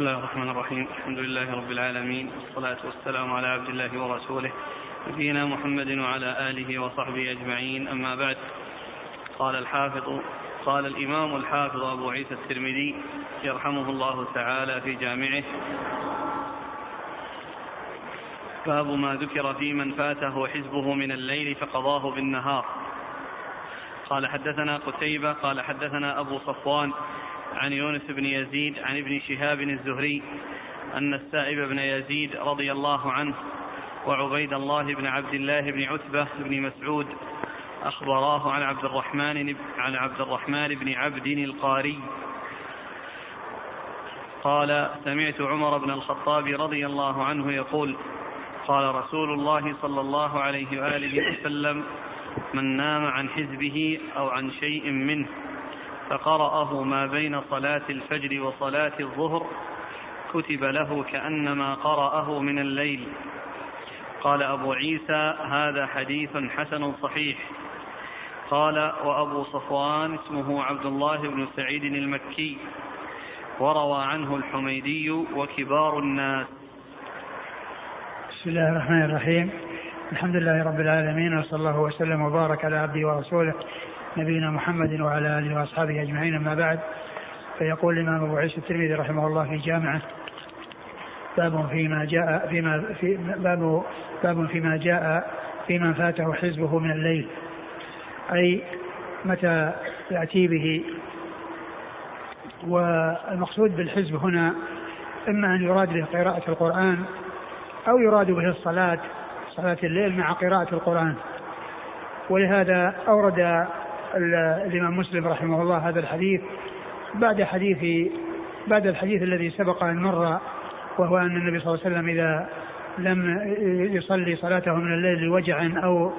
بسم الله الرحمن الرحيم. الحمد لله رب العالمين. والصلاة والسلام على عبد الله ورسوله. نبينا محمد وعلى آله وصحبه أجمعين. أما بعد قال الحافظ قال الإمام الحافظ أبو عيسى الترمذي يرحمه الله تعالى في جامعه. باب ما ذكر في من فاته حزبه من الليل فقضاه بالنهار. قال حدثنا قتيبة قال حدثنا أبو صفوان عن يونس بن يزيد عن ابن شهاب الزهري أن السائب بن يزيد رضي الله عنه وعبيد الله بن عبد الله بن عتبة بن مسعود أخبراه عن عبد الرحمن عن عبد الرحمن بن عبد القاري. قال سمعت عمر بن الخطاب رضي الله عنه يقول قال رسول الله صلى الله عليه وآله وسلم من نام عن حزبه أو عن شيء منه فقرأه ما بين صلاة الفجر وصلاة الظهر كتب له كأنما قرأه من الليل. قال أبو عيسى هذا حديث حسن صحيح. قال وأبو صفوان اسمه عبد الله بن سعيد المكي. وروى عنه الحميدي وكبار الناس. بسم الله الرحمن الرحيم. الحمد لله رب العالمين وصلى الله وسلم وبارك على عبده ورسوله نبينا محمد وعلى آله وأصحابه أجمعين أما بعد فيقول الإمام أبو عيسى الترمذي رحمه الله في جامعه باب فيما جاء فيما في باب باب فيما جاء في من فاته حزبه من الليل أي متى يأتي به. والمقصود بالحزب هنا إما أن يراد به قراءة القرآن أو يراد به الصلاة صلاة الليل مع قراءة القرآن. ولهذا أورد الإمام مسلم رحمه الله هذا الحديث بعد حديث بعد الحديث الذي سبق أن مر وهو أن النبي صلى الله عليه وسلم إذا لم يصلي صلاته من الليل لوجع أو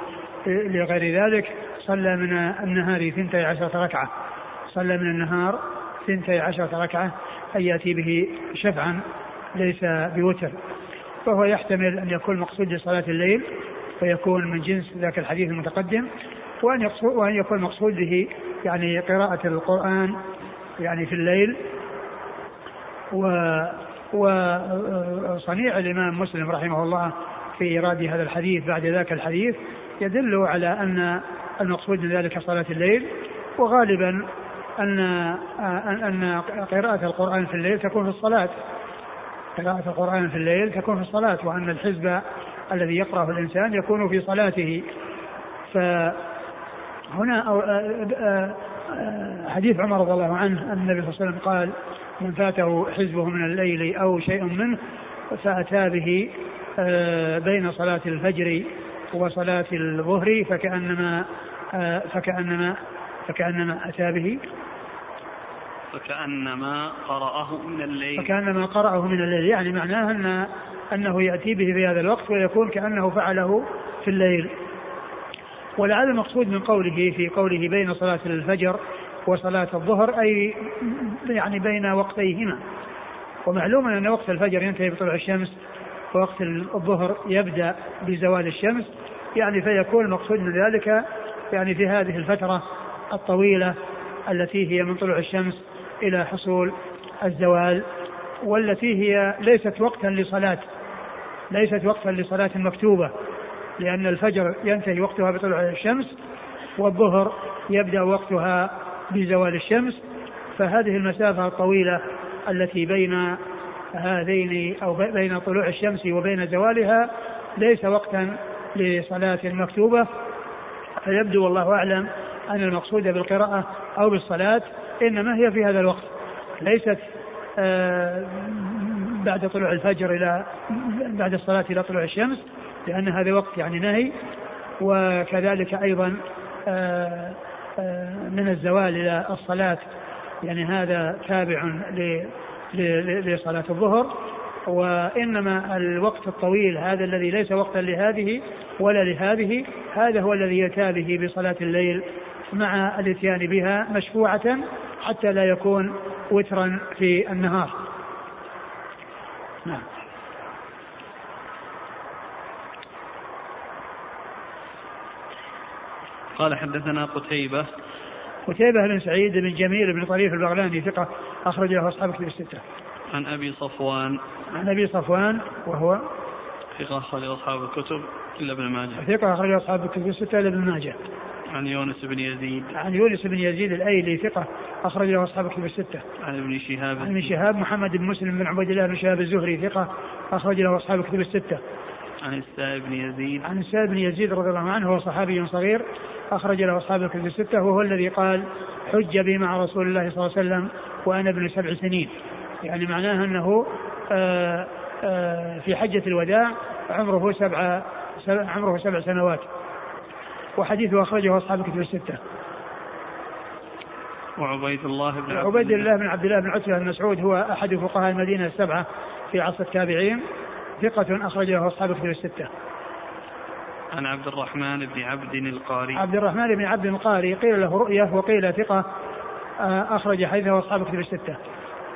لغير ذلك صلى من النهار ثنتي عشرة ركعة. صلى من النهار ثنتي عشرة ركعة أي يأتي به شفعا ليس بوتر. فهو يحتمل أن يكون مقصود لصلاة الليل ويكون من جنس ذاك الحديث المتقدم. وأن وأن يكون مقصود به يعني قراءة القرآن يعني في الليل. و وصنيع الإمام مسلم رحمه الله في إيراد هذا الحديث بعد ذاك الحديث يدل على أن المقصود من ذلك صلاة الليل وغالبا أن أن قراءة القرآن في الليل تكون في الصلاة. قراءة القرآن في الليل تكون في الصلاة وأن الحزب الذي يقرأه الإنسان يكون في صلاته. ف هنا آه، آه، آه، حديث عمر رضي الله عنه أن النبي صلى الله عليه وسلم قال من فاته حزبه من الليل أو شيء منه فأتى به بين صلاة الفجر وصلاة الظهر فكأنما فكأنما فكأنما أتى به. فكأنما قرأه من الليل. فكأنما قرأه من الليل. يعني معناه أن أنه يأتي به في هذا الوقت ويكون كأنه فعله في الليل. ولعل المقصود من قوله في قوله بين صلاة الفجر وصلاة الظهر أي يعني بين وقتيهما. ومعلوم أن وقت الفجر ينتهي بطلوع الشمس ووقت الظهر يبدأ بزوال الشمس. يعني فيكون المقصود من ذلك يعني في هذه الفترة الطويلة التي هي من طلوع الشمس إلى حصول الزوال والتي هي ليست وقتا لصلاة ليست وقتا لصلاة مكتوبة. لأن الفجر ينتهي وقتها بطلوع الشمس والظهر يبدأ وقتها بزوال الشمس. فهذه المسافة الطويلة التي بين هذين أو بين طلوع الشمس وبين زوالها ليس وقتا لصلاة مكتوبة. فيبدو والله أعلم أن المقصود بالقراءة أو بالصلاة إنما هي في هذا الوقت. ليست آه، بعد طلوع الفجر إلى بعد الصلاة إلى طلوع الشمس. لأن هذا وقت يعني نهي وكذلك أيضا آه، آه، من الزوال إلى الصلاة. يعني هذا تابع لصلاة الظهر. وإنما الوقت الطويل هذا الذي ليس وقتا لهذه ولا لهذه هذا هو الذي يتى به بصلاة الليل مع الإتيان بها مشفوعة حتى لا يكون وترا في النهار. نعم. قال حدثنا قتيبة قتيبة بن سعيد بن جميل بن طريف البغلاني ثقة أخرج له أصحاب كتب الستة. عن أبي صفوان عن أبي صفوان وهو ثقة أخرج أصحاب الكتب إلا ابن ماجه ثقة أخرج أصحاب الكتب الستة إلا ابن ماجه عن يونس بن يزيد عن يونس بن يزيد الأيلي ثقة اخرج له أصحاب الكتب الستة. عن ابن شهاب عن ابن شهاب محمد بن مسلم بن عبيد الله بن شهاب الزهري ثقة اخرج له أصحاب الكتب الستة. عن السائب بن يزيد عن السائب بن يزيد رضي الله عنه هو صحابي صغير أخرج له أصحاب الكتب الستة وهو الذي قال حج بي مع رسول الله صلى الله عليه وسلم وأنا ابن سبع سنين. يعني معناه أنه آآ آآ في حجة الوداع عمره سبع عمره سبع سنوات. وحديثه أخرجه أصحاب الكتب الستة. وعبيد الله بن عبد عبيد الله بن عبد الله بن عتبة بن مسعود هو أحد فقهاء المدينة السبعة في عصر التابعين ثقة أخرجه أصحاب الكتب الستة. عن عبد الرحمن بن عبد القاري عبد الرحمن بن عبد القاري قيل له رؤية وقيل ثقة أخرج حديثه أصحاب الكتب الستة.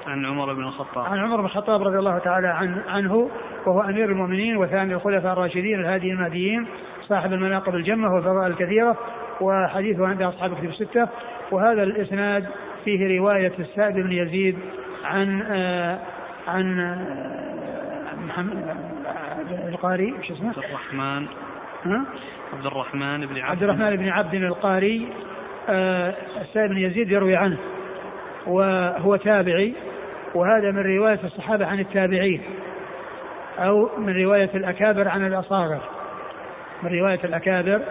عن عمر بن الخطاب عن عمر بن الخطاب رضي الله تعالى عن عنه وهو أمير المؤمنين وثاني الخلفاء الراشدين الهادي المهديين صاحب المناقب الجمة والفضائل الكثيرة وحديثه عند أصحاب الكتب الستة وهذا الإسناد فيه رواية السائب بن يزيد عن آه عن آه القاري إيش اسمه؟ عبد الرحمن ها؟ عبد الرحمن بن عبد عبد الرحمن بن عبد القاري آه السائب بن يزيد يروي عنه وهو تابعي وهذا من رواية الصحابة عن التابعين أو من رواية الأكابر عن الأصاغر من رواية الأكابر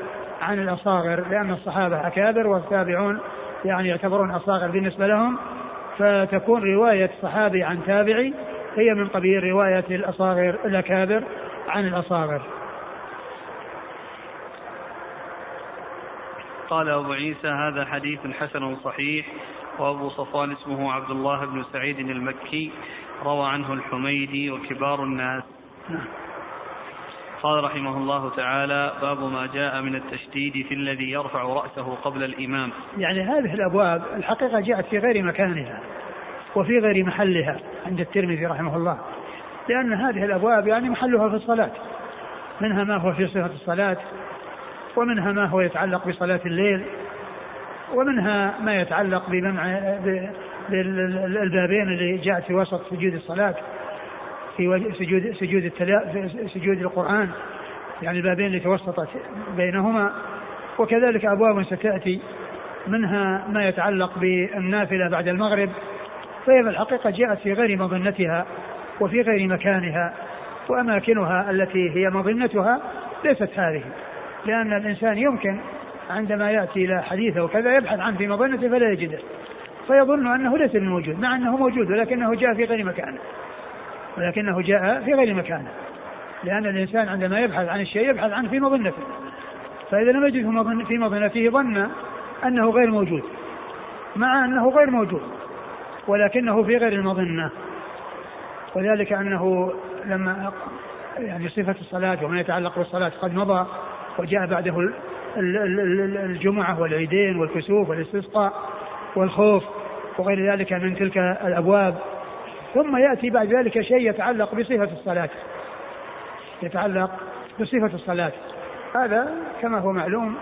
عن الأصاغر لأن الصحابة أكابر والتابعون يعني يعتبرون أصاغر بالنسبة لهم فتكون رواية صحابي عن تابعي هي من قبيل رواية الأصاغر الأكابر عن الأصاغر. قال أبو عيسى هذا حديث حسن صحيح وأبو صفوان اسمه عبد الله بن سعيد المكي روى عنه الحميدي وكبار الناس. قال رحمه الله تعالى باب ما جاء من التشديد في الذي يرفع رأسه قبل الإمام. يعني هذه الأبواب الحقيقة جاءت في غير مكانها. وفي غير محلها عند الترمذي رحمه الله. لأن هذه الأبواب يعني محلها في الصلاة. منها ما هو في صفة الصلاة ومنها ما هو يتعلق بصلاة الليل ومنها ما يتعلق بمنع بالبابين اللي جاءت في وسط سجود الصلاة في سجود سجود التلا سجود القرآن يعني البابين اللي توسطت بينهما. وكذلك أبواب ستأتي منها ما يتعلق بالنافلة بعد المغرب فهي في الحقيقة جاءت في غير مظنتها وفي غير مكانها وأماكنها التي هي مظنتها ليست هذه. لأن الإنسان يمكن عندما يأتي إلى حديثه وكذا يبحث عنه في مظنته فلا يجده. فيظن أنه ليس موجود مع أنه موجود ولكنه جاء في غير مكانه. ولكنه جاء في غير مكانه. لأن الإنسان عندما يبحث عن الشيء يبحث عنه في مظنته. فإذا لم يجده في مظنته ظن أنه غير موجود مع أنه غير موجود. ولكنه في غير المظنة. وذلك أنه لما يعني صفة الصلاة وما يتعلق بالصلاة قد مضى وجاء بعده الجمعة والعيدين والكسوف والاستسقاء والخوف وغير ذلك من تلك الأبواب. ثم يأتي بعد ذلك شيء يتعلق بصفة الصلاة. يتعلق بصفة الصلاة. هذا كما هو معلوم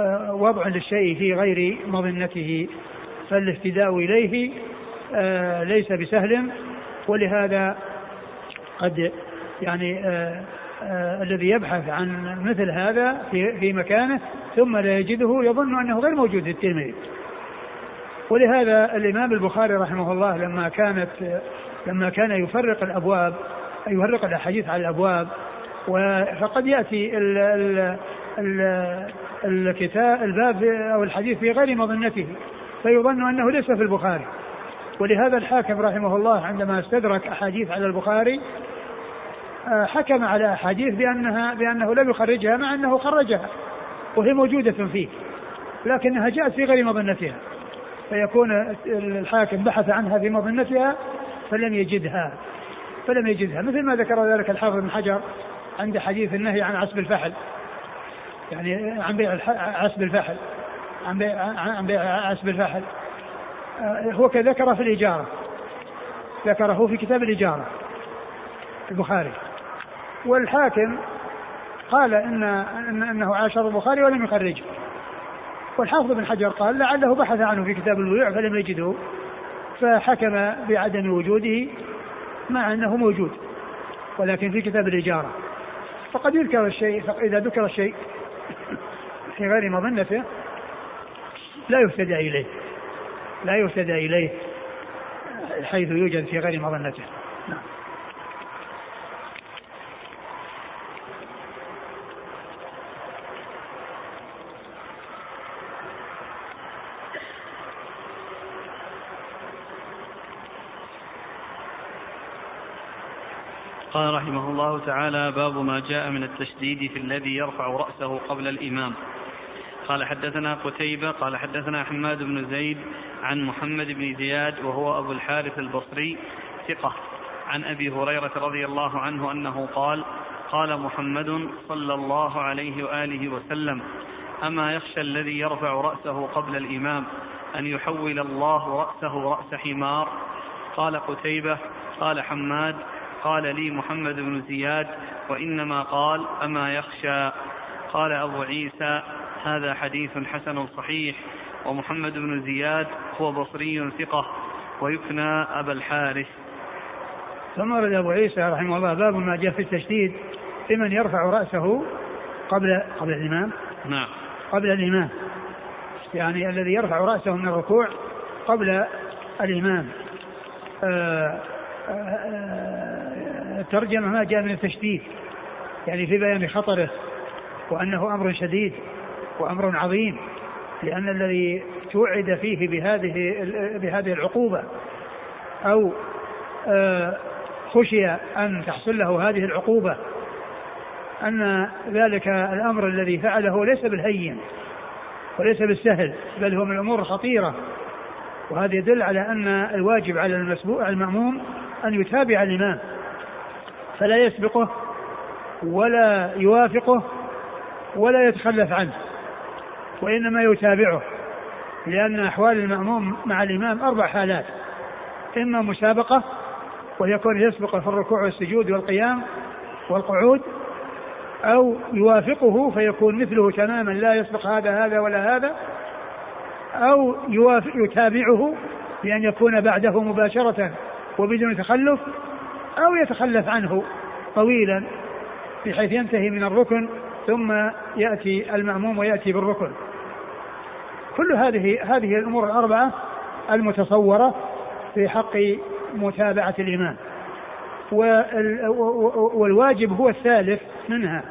آه، وضع للشيء في غير مظنته فالاهتداء إليه ليس بسهل ولهذا قد يعني آه، آه الذي يبحث عن مثل هذا في في مكانه ثم لا يجده يظن أنه غير موجود في الترمذي. ولهذا الإمام البخاري رحمه الله لما كانت لما كان يفرق الأبواب يفرق الأحاديث على الأبواب فقد يأتي ال ال ال الكتاب الباب أو الحديث في غير مظنته فيظن أنه ليس في البخاري ولهذا الحاكم رحمه الله عندما استدرك أحاديث على البخاري آه، حكم على أحاديث بانها بأنه لم يخرجها مع أنه خرجها وهي موجودة فيه لكنها جاءت في غير مظنتها. فيكون الحاكم بحث عنها في مظنتها فلم يجدها فلم يجدها. مثل ما ذكر ذلك الحافظ بن حجر عند حديث النهي عن عصب الفحل. يعني عن بيع عصب الفحل. عن بيع عن بيع عصب الفحل. هو ذكره في الإجارة. ذكره في كتاب الإجارة. البخاري. والحاكم قال إن, إن أنه عاشر البخاري ولم يخرجه. والحافظ بن حجر قال لعله بحث عنه في كتاب البيوع فلم يجده فحكم بعدم وجوده مع أنه موجود ولكن في كتاب الإجارة. فقد يذكر الشيء فإذا ذكر الشيء في غير مظنته لا يهتدى إليه. لا يهتدى إليه حيث يوجد في غير مظنته نعم. قال رحمه الله تعالى باب ما جاء من التشديد في الذي يرفع رأسه قبل الإمام قال حدثنا قتيبة قال حدثنا حماد بن زيد عن محمد بن زياد وهو أبو الحارث البصري ثقة. عن أبي هريرة رضي الله عنه أنه قال قال محمد صلى الله عليه وآله وسلم أما يخشى الذي يرفع رأسه قبل الإمام أن يحول الله رأسه رأس حمار؟ قال قتيبة قال حماد قال لي محمد بن زياد وإنما قال أما يخشى؟ قال أبو عيسى هذا حديث حسن صحيح ومحمد بن زياد هو بصري ثقة ويكنى أبا الحارث. ثم ورد أبو عيسى رحمه الله باب ما جاء في التشديد لمن يرفع رأسه قبل قبل الإمام. نعم. قبل الإمام. يعني الذي يرفع رأسه من الركوع قبل الإمام. آه الترجمة ما جاء من التشديد يعني في بيان خطره وأنه أمر شديد. وأمر عظيم لأن الذي توعد فيه بهذه بهذه العقوبة أو آه، خشي أن تحصل له هذه العقوبة أن ذلك الأمر الذي فعله ليس بالهين وليس بالسهل بل هو من الأمور الخطيرة. وهذا يدل على أن الواجب على المسبوع المأموم أن يتابع الإمام فلا يسبقه ولا يوافقه ولا يتخلف عنه. وإنما يتابعه لأن أحوال المأموم مع الإمام أربع حالات إما مسابقة ويكون يسبق في الركوع والسجود والقيام والقعود أو يوافقه فيكون مثله تماما لا يسبق هذا هذا ولا هذا أو يوافق يتابعه بأن يكون بعده مباشرة وبدون تخلف أو يتخلف عنه طويلا بحيث ينتهي من الركن ثم يأتي المأموم ويأتي بالركن. كل هذه هذه الأمور الأربعة المتصورة في حق متابعة الإمام. والواجب هو الثالث منها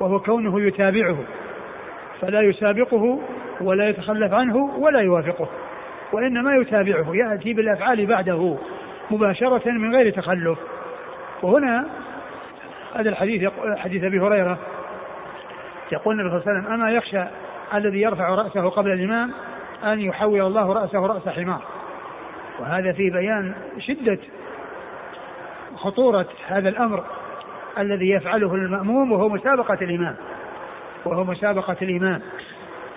وهو كونه يتابعه فلا يسابقه ولا يتخلف عنه ولا يوافقه وإنما يتابعه يأتي بالأفعال بعده مباشرة من غير تخلف. وهنا هذا الحديث حديث أبي هريرة يقول النبي صلى الله عليه وسلم أما يخشى الذي يرفع رأسه قبل الإمام أن يحول الله رأسه رأس حمار. وهذا في بيان شدة خطورة هذا الأمر الذي يفعله المأموم وهو مسابقة الإمام. وهو مسابقة الإمام.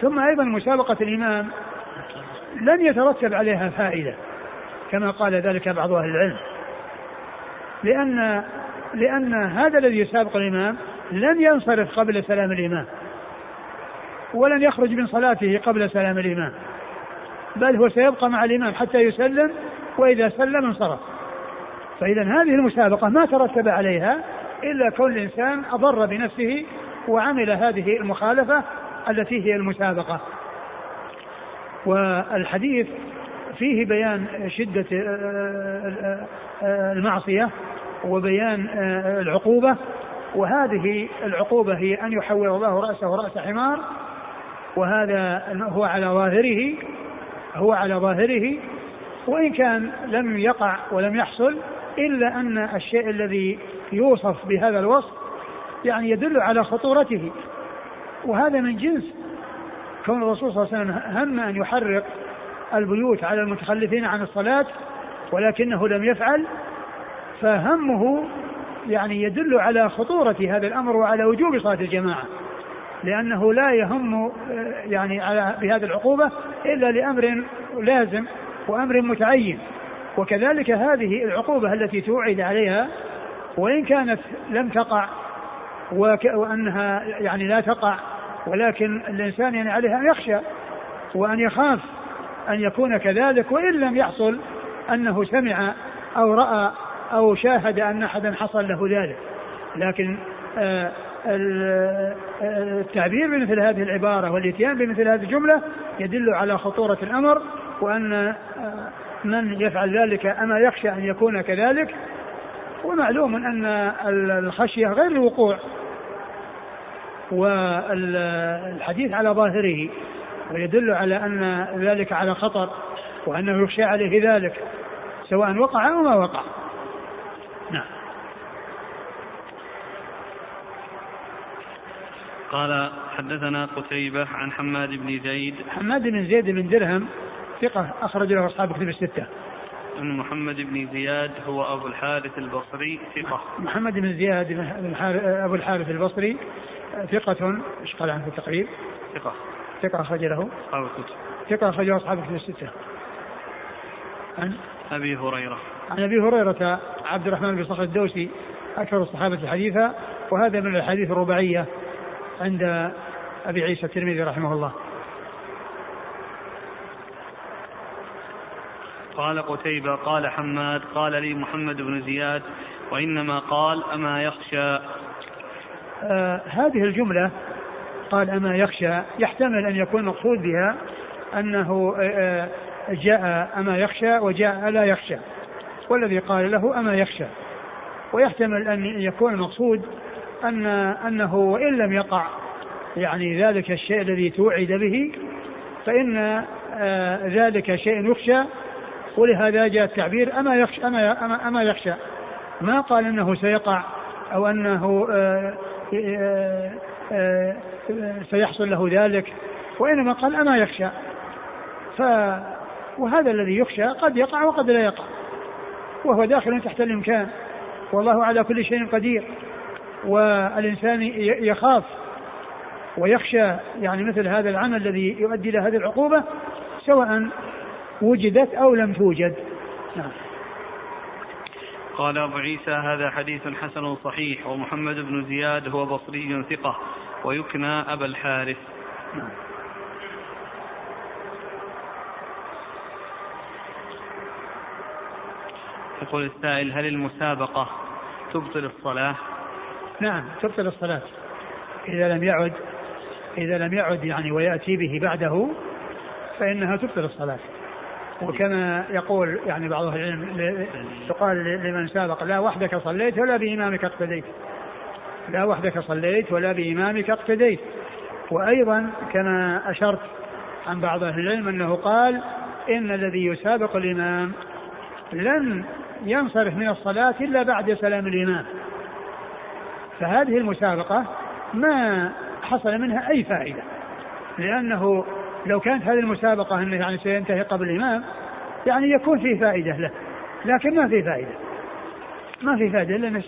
ثم أيضا مسابقة الإمام لن يترتب عليها فائدة كما قال ذلك بعض أهل العلم. لأن لأن هذا الذي يسابق الإمام لن ينصرف قبل سلام الإمام. ولن يخرج من صلاته قبل سلام الإمام. بل هو سيبقى مع الإمام حتى يسلم وإذا سلم انصرف. فإذا هذه المسابقة ما ترتب عليها إلا كون الإنسان أضر بنفسه وعمل هذه المخالفة التي هي المسابقة. والحديث فيه بيان شدة المعصية وبيان العقوبة. وهذه العقوبة هي أن يحول الله رأسه رأس حمار وهذا هو على ظاهره هو على ظاهره وإن كان لم يقع ولم يحصل إلا أن الشيء الذي يوصف بهذا الوصف يعني يدل على خطورته. وهذا من جنس. كون الرسول صلى الله عليه وسلم هم أن يحرق البيوت على المتخلفين عن الصلاة ولكنه لم يفعل فهمه يعني يدل على خطورة هذا الأمر وعلى وجوب صلاة الجماعة. لأنه لا يهم يعني على بهذه العقوبة إلا لأمر لازم وأمر متعين. وكذلك هذه العقوبة التي توعد عليها وإن كانت لم تقع وأنها يعني لا تقع ولكن الإنسان يعني عليه أن يخشى وأن يخاف أن يكون كذلك وإن لم يحصل أنه سمع أو رأى أو شاهد أن أحدا حصل له ذلك. لكن آه، التعبير بمثل هذه العبارة والإتيان بمثل هذه الجملة يدل على خطورة الأمر وأن آه، من يفعل ذلك أما يخشى أن يكون كذلك ومعلوم أن الخشية غير الوقوع والحديث على ظاهره ويدل على أن ذلك على خطر وأنه يخشى عليه ذلك سواء وقع أو ما وقع. قال حدثنا قتيبة عن حماد بن زيد. حماد بن زيد بن درهم ثقة أخرج له أصحاب كتب الستة. عن محمد بن زياد هو أبو الحارث البصري ثقة. محمد بن زياد بن أبو الحارث البصري ثقة. إيش قال عنه في التقريب؟ ثقة. ثقة أخرج له. أصحاب الكتب ثقة أخرج له أصحاب الكتب الستة. عن أبي هريرة. عن أبي هريرة عبد الرحمن بن صخر الدوسي أكثر الصحابة حديثا وهذا من الحديث الرباعية. عند أبي عيسى الترمذي رحمه الله. قال قتيبة قال حماد قال لي محمد بن زياد وإنما قال أما يخشى. آه هذه الجملة قال أما يخشى يحتمل أن يكون مقصود بها أنه آه, آه، جاء أما يخشى وجاء لا يخشى والذي قال له أما يخشى. ويحتمل أن يكون المقصود أن أنه وإن لم يقع يعني ذلك الشيء الذي توعد به فإن آه ذلك شيء يخشى ولهذا جاء التعبير أما يخشى أما, أما, أما يخشى؟ ما قال أنه سيقع أو أنه آه آه سيحصل له ذلك وإنما قال أما يخشى. ف وهذا الذي يخشى قد يقع وقد لا يقع وهو داخل تحت الإمكان والله على كل شيء قدير. والإنسان يخاف ويخشى يعني مثل هذا العمل الذي يؤدي إلى هذه العقوبة سواء وجدت أو لم توجد نعم قال أبو عيسى هذا حديث حسن صحيح ومحمد بن زياد هو بصري ثقة ويكنى أبا الحارث نعم. يقول السائل هل المسابقة تبطل الصلاة؟ نعم تبطل الصلاة. إذا لم يعد إذا لم يعد يعني ويأتي به بعده فإنها تبطل الصلاة. وكما يقول يعني بعض أهل العلم يقال لمن سابق لا وحدك صليت ولا بإمامك اقتديت. لا وحدك صليت ولا بإمامك اقتديت. وأيضا كما أشرت عن بعض أهل العلم أنه قال إن الذي يسابق الإمام لن ينصرف من الصلاة إلا بعد سلام الإمام. فهذه المسابقة ما حصل منها أي فائدة. لأنه لو كانت هذه المسابقة أنه يعني سينتهي قبل الإمام يعني يكون فيه فائدة له لكن ما في فائدة. ما في فائدة لأنه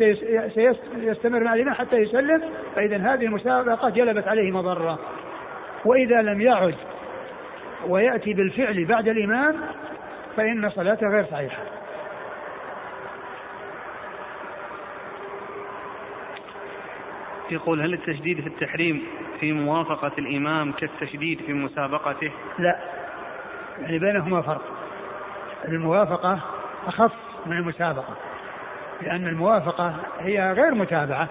سيستمر مع الإمام حتى يسلم فإذا هذه المسابقة جلبت عليه مضرة. وإذا لم يعد ويأتي بالفعل بعد الإمام فإن صلاته غير صحيحة. يقول هل التشديد في التحريم في موافقة الإمام كالتشديد في مسابقته؟ لا. يعني بينهما فرق. الموافقة أخف من المسابقة لأن الموافقة هي غير متابعة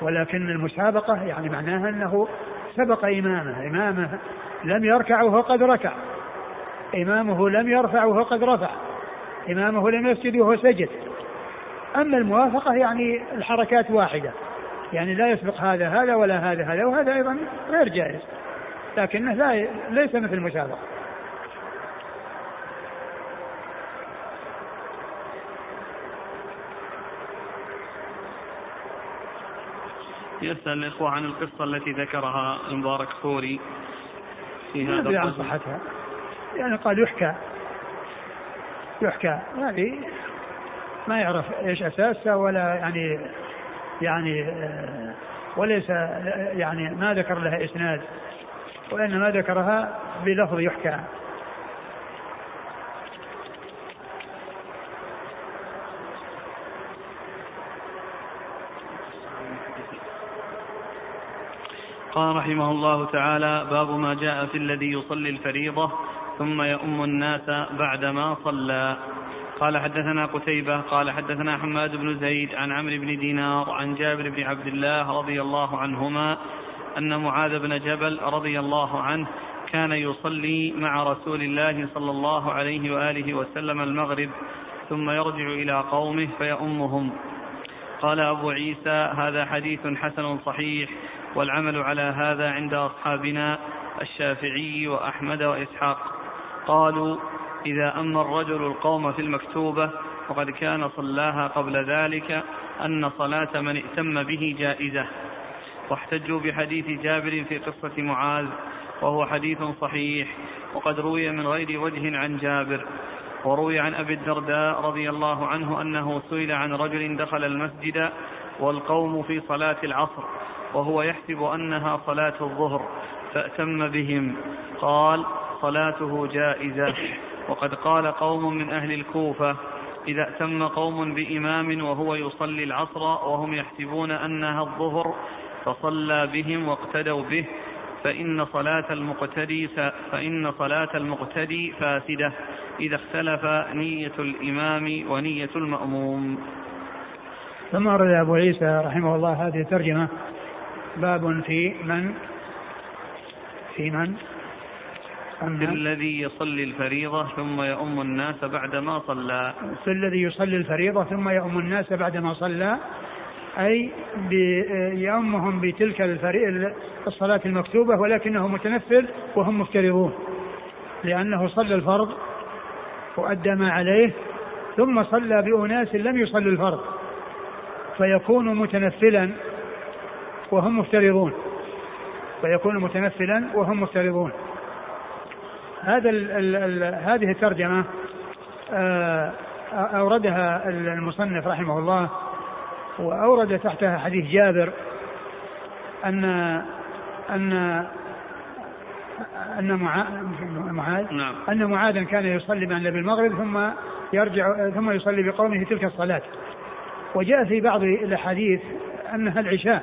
ولكن المسابقة يعني معناها أنه سبق إمامه إمامه لم يركع وهو قد ركع إمامه لم يرفع وهو قد رفع إمامه لم يسجد وهو سجد. أما الموافقة يعني الحركات واحدة. يعني لا يسبق هذا هذا ولا هذا هذا وهذا أيضا غير جائز. لكنه لا ليس مثل المسابقة. يسأل الإخوة عن القصة التي ذكرها المبارك فوري في هذا عن صحتها. يعني قال يحكى يحكى. هذه ما يعرف إيش اساسها ولا يعني يعني وليس يعني ما ذكر لها إسناد وإنما ذكرها بلفظ يحكى. قال رحمه الله تعالى باب ما جاء في الذي يصلي الفريضة ثم يؤم الناس بعدما صلى. قال حدثنا قتيبة قال حدثنا حماد بن زيد عن عمرو بن دينار عن جابر بن عبد الله رضي الله عنهما أن معاذ بن جبل رضي الله عنه كان يصلي مع رسول الله صلى الله عليه وآله وسلم المغرب ثم يرجع إلى قومه فيؤمهم. قال أبو عيسى هذا حديث حسن صحيح والعمل على هذا عند أصحابنا الشافعي وأحمد وإسحاق. قالوا إذا أما الرجل القوم في المكتوبة وقد كان صلاها قبل ذلك أن صلاة من ائتم به جائزة. واحتجوا بحديث جابر في قصة معاذ وهو حديث صحيح وقد روي من غير وجه عن جابر. وروي عن أبي الدرداء رضي الله عنه أنه سئل عن رجل دخل المسجد والقوم في صلاة العصر وهو يحسب أنها صلاة الظهر فأتم بهم. قال صلاته جائزة. وقد قال قوم من أهل الكوفة إذا أتم قوم بإمام وهو يصلي العصر وهم يحسبون أنها الظهر فصلى بهم واقتدوا به فإن صلاة المقتدي فإن صلاة المقتدي فاسدة إذا اختلف نية الإمام ونية المأموم. ثم أورد أبو عيسى رحمه الله هذه الترجمة باب في من في من في الذي يصلي الفريضة ثم يؤم الناس بعدما صلى. في الذي يصلي الفريضة ثم يؤم الناس بعدما صلى أي يؤمهم بتلك الصلاة المكتوبة ولكنه متنفل وهم مفترضون لأنه صلى الفرض وأدى ما عليه ثم صلى بأناس لم يصلوا الفرض فيكون متنفلا وهم مفترضون فيكون متنفلا وهم مفترضون. هذا ال ال ال هذه الترجمة آه، أوردها المصنف رحمه الله وأورد تحتها حديث جابر أن أن أن معاذ نعم. أن معاذا كان يصلي مع النبي المغرب ثم يرجع ثم يصلي بقومه تلك الصلاة وجاء في بعض الأحاديث أنها العشاء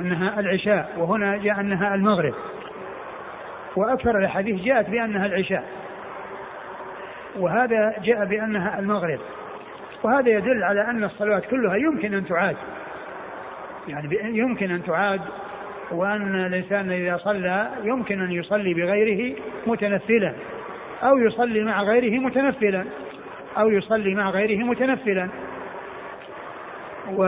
أنها العشاء وهنا جاء أنها المغرب وأكثر الأحاديث جاءت بأنها العشاء. وهذا جاء بأنها المغرب. وهذا يدل على أن الصلوات كلها يمكن أن تعاد. يعني يمكن أن تعاد وأن الإنسان إذا صلى يمكن أن يصلي بغيره متنفلا أو يصلي مع غيره متنفلا أو يصلي مع غيره متنفلا. و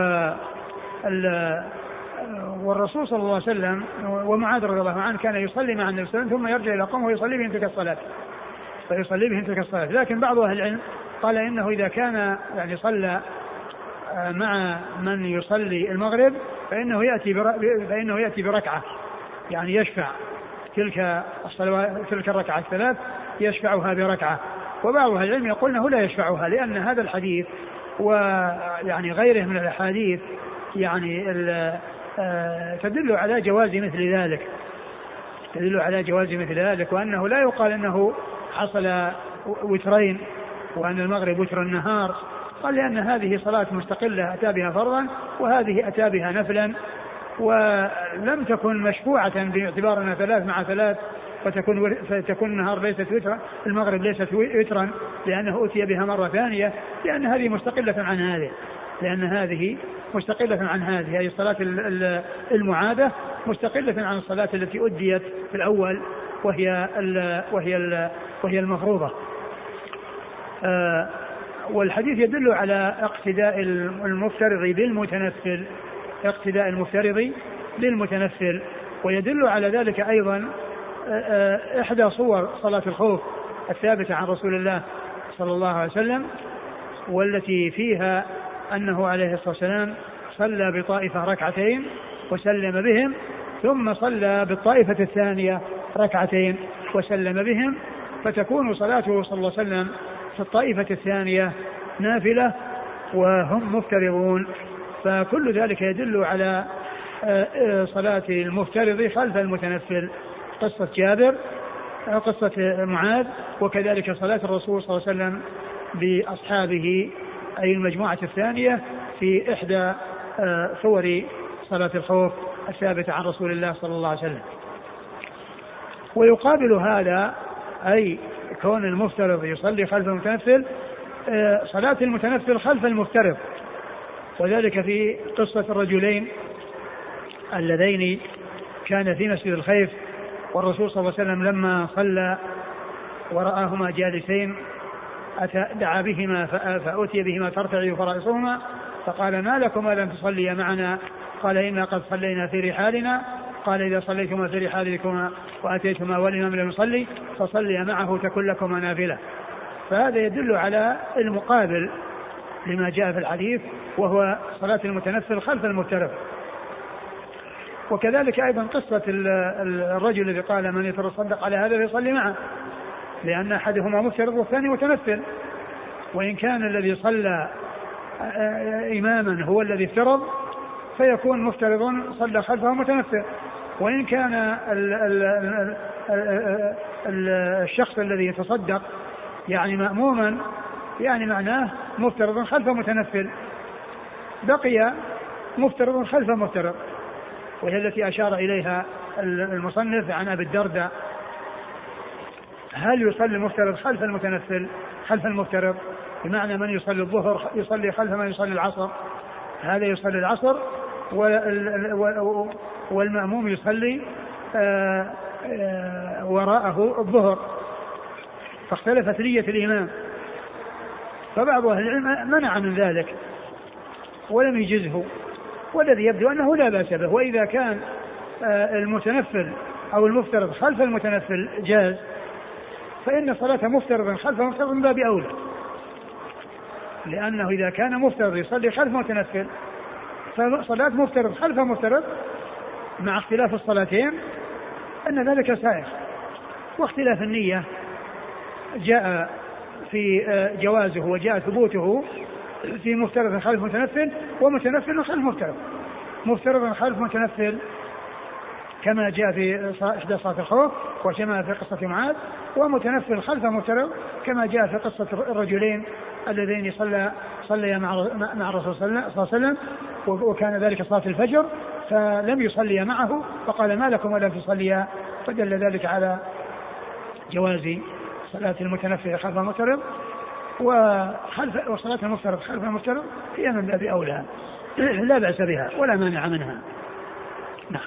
والرسول صلى الله عليه وسلم ومعاذ رضي الله عنه كان يصلي مع النبي صلى الله عليه وسلم ثم يرجع إلى قومه ويصلي بهم تلك الصلاة. فيصلي بهم تلك الصلاة. لكن بعض أهل العلم قال إنه إذا كان يعني صلى آه، مع من يصلي المغرب فإنه يأتي فإنه يأتي بركعة. يعني يشفع تلك الصلوات تلك الركعة الثلاث يشفعها بركعة. وبعض أهل العلم يقول إنه لا يشفعها لأن هذا الحديث ويعني غيره من الأحاديث يعني تدل على جواز مثل ذلك. تدل على جواز مثل ذلك وأنه لا يقال إنه حصل وترين وأن المغرب وتر النهار. قال لأن هذه صلاة مستقلة أتى بها فرضا وهذه أتى بها نفلا ولم تكن مشفوعة باعتبار انها ثلاث مع ثلاث فتكون فتكون النهار ليست وترا المغرب ليست وترا لأنه أتي بها مرة ثانية لأن هذه مستقلة عن هذه. لأن هذه مستقلة عن هذه هذه الصلاة المعادة مستقلة عن الصلاة التي أديت في الأول وهي ال وهي ال وهي المفروضة. آه، والحديث يدل على اقتداء المفترض بالمتنفل اقتداء المفترض بالمتنفل ويدل على ذلك أيضا آه، آه، إحدى صور صلاة الخوف الثابتة عن رسول الله صلى الله عليه وسلم والتي فيها أنه عليه الصلاة والسلام صلى بطائفة ركعتين وسلم بهم ثم صلى بالطائفة الثانية ركعتين وسلم بهم فتكون صلاته صلى الله عليه وسلم في الطائفة الثانية نافلة وهم مفترضون. فكل ذلك يدل على آه، آه، صلاة المفترض خلف المتنفل. قصة جابر قصة معاذ وكذلك صلاة الرسول صلى الله عليه وسلم بأصحابه. أي المجموعة الثانية في إحدى آه، صور صلاة الخوف الثابتة عن رسول الله صلى الله عليه وسلم. ويقابل هذا أي كون المفترض يصلي خلف المتنفل آه، صلاة المتنفل خلف المفترض. وذلك في قصة الرجلين اللذين كان في مسجد الخيف والرسول صلى الله عليه وسلم لما صلى ورآهما جالسين أتى دعا بهما فأتي بهما ترتعي فرائصهما فقال ما لكما لم تصليا معنا؟ قال إنا قد صلينا في رحالنا. قال إذا صليتما في رحالكما وأتيتما والإمام لم يصلي فصليا معه تكن لكما نافلة. فهذا يدل على المقابل لما جاء في الحديث وهو صلاة المتنفل خلف المفترض وكذلك أيضا قصة الرجل الذي قال من يتصدق على هذا فيصلي معه. لأن أحدهما مفترض والثاني متنفل وإن كان الذي صلى إماما هو الذي افترض فيكون مفترض صلى خلفه متنفل وإن كان ال ال ال الشخص الذي يتصدق يعني مأموما يعني معناه مفترض خلف متنفل بقي مفترض خلف مفترض. وهي التي أشار إليها المصنف عن أبي الدرداء هل يصلي المفترض خلف المتنفل خلف المفترض؟ بمعنى من يصلي الظهر يصلي خلف من يصلي العصر. هذا يصلي العصر والمأموم يصلي آه، آه، وراءه الظهر. فاختلفت نية الإمام. فبعض أهل العلم منع من ذلك ولم يجزه. والذي يبدو أنه لا بأس به. وإذا كان آه، المتنفل أو المفترض خلف المتنفل جاز فإن صلاة مفترض خلف مفترض من باب أولى. لأنه إذا كان مفترض يصلي خلف متنفل. فصلاة مفترض خلف مفترض مع اختلاف الصلاتين أن ذلك سائغ. واختلاف النية جاء في آه، جوازه وجاء ثبوته في مفترض خلف متنفل ومتنفل خلف مفترض. مفترض خلف متنفل كما جاء في إحدى صلاة الخوف وكما في قصة معاذ. ومتنفل خلف مفترض كما جاء في قصة الرجلين اللذين صلى صليا مع مع الرسول صلى الله عليه وسلم وكان ذلك صلاة الفجر فلم يصلي معه فقال ما لكم ولم تصليا؟ فدل ذلك على جواز صلاة المتنفل خلف المفترض وخلف وصلاة المفترض خلف المفترض هي من باب أولى. لا بأس بها ولا مانع منها نعم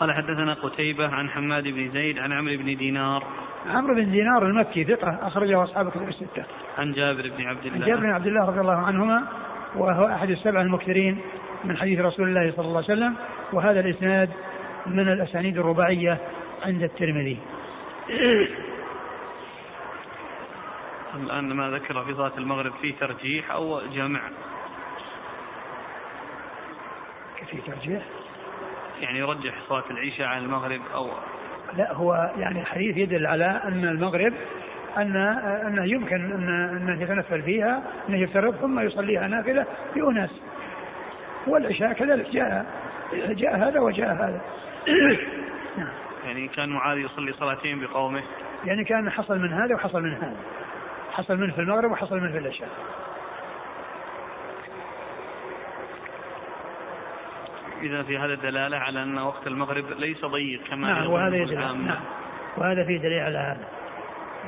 قال حدثنا قتيبة عن حماد بن زيد عن عمرو بن دينار عمرو بن دينار المكي ثقة أخرجه أصحاب كتب الستة. عن جابر بن عبد الله. عن جابر بن عبد الله رضي الله عنهما وهو أحد السبع المكثرين من حديث رسول الله صلى الله عليه وسلم وهذا الإسناد من الأسانيد الرباعية عند الترمذي. الآن ما ذكر في صلاة المغرب في ترجيح أو جمع؟ في ترجيح؟ يعني يرجح صلاة العشاء على المغرب أو لا هو يعني الحديث يدل على أن المغرب أن أنه يمكن أن أن يتنفل فيها أنه يفترض ثم يصليها نافلة في أناس. والعشاء كذلك جاء جاء هذا وجاء هذا. يعني كان معاذ يصلي صلاتين بقومه. يعني كان حصل من هذا وحصل من هذا. حصل منه في المغرب وحصل منه في العشاء. إذا في هذا دلالة على أن وقت المغرب ليس ضيق كما نعم وهذا يدل نعم. وهذا فيه دليل على هذا.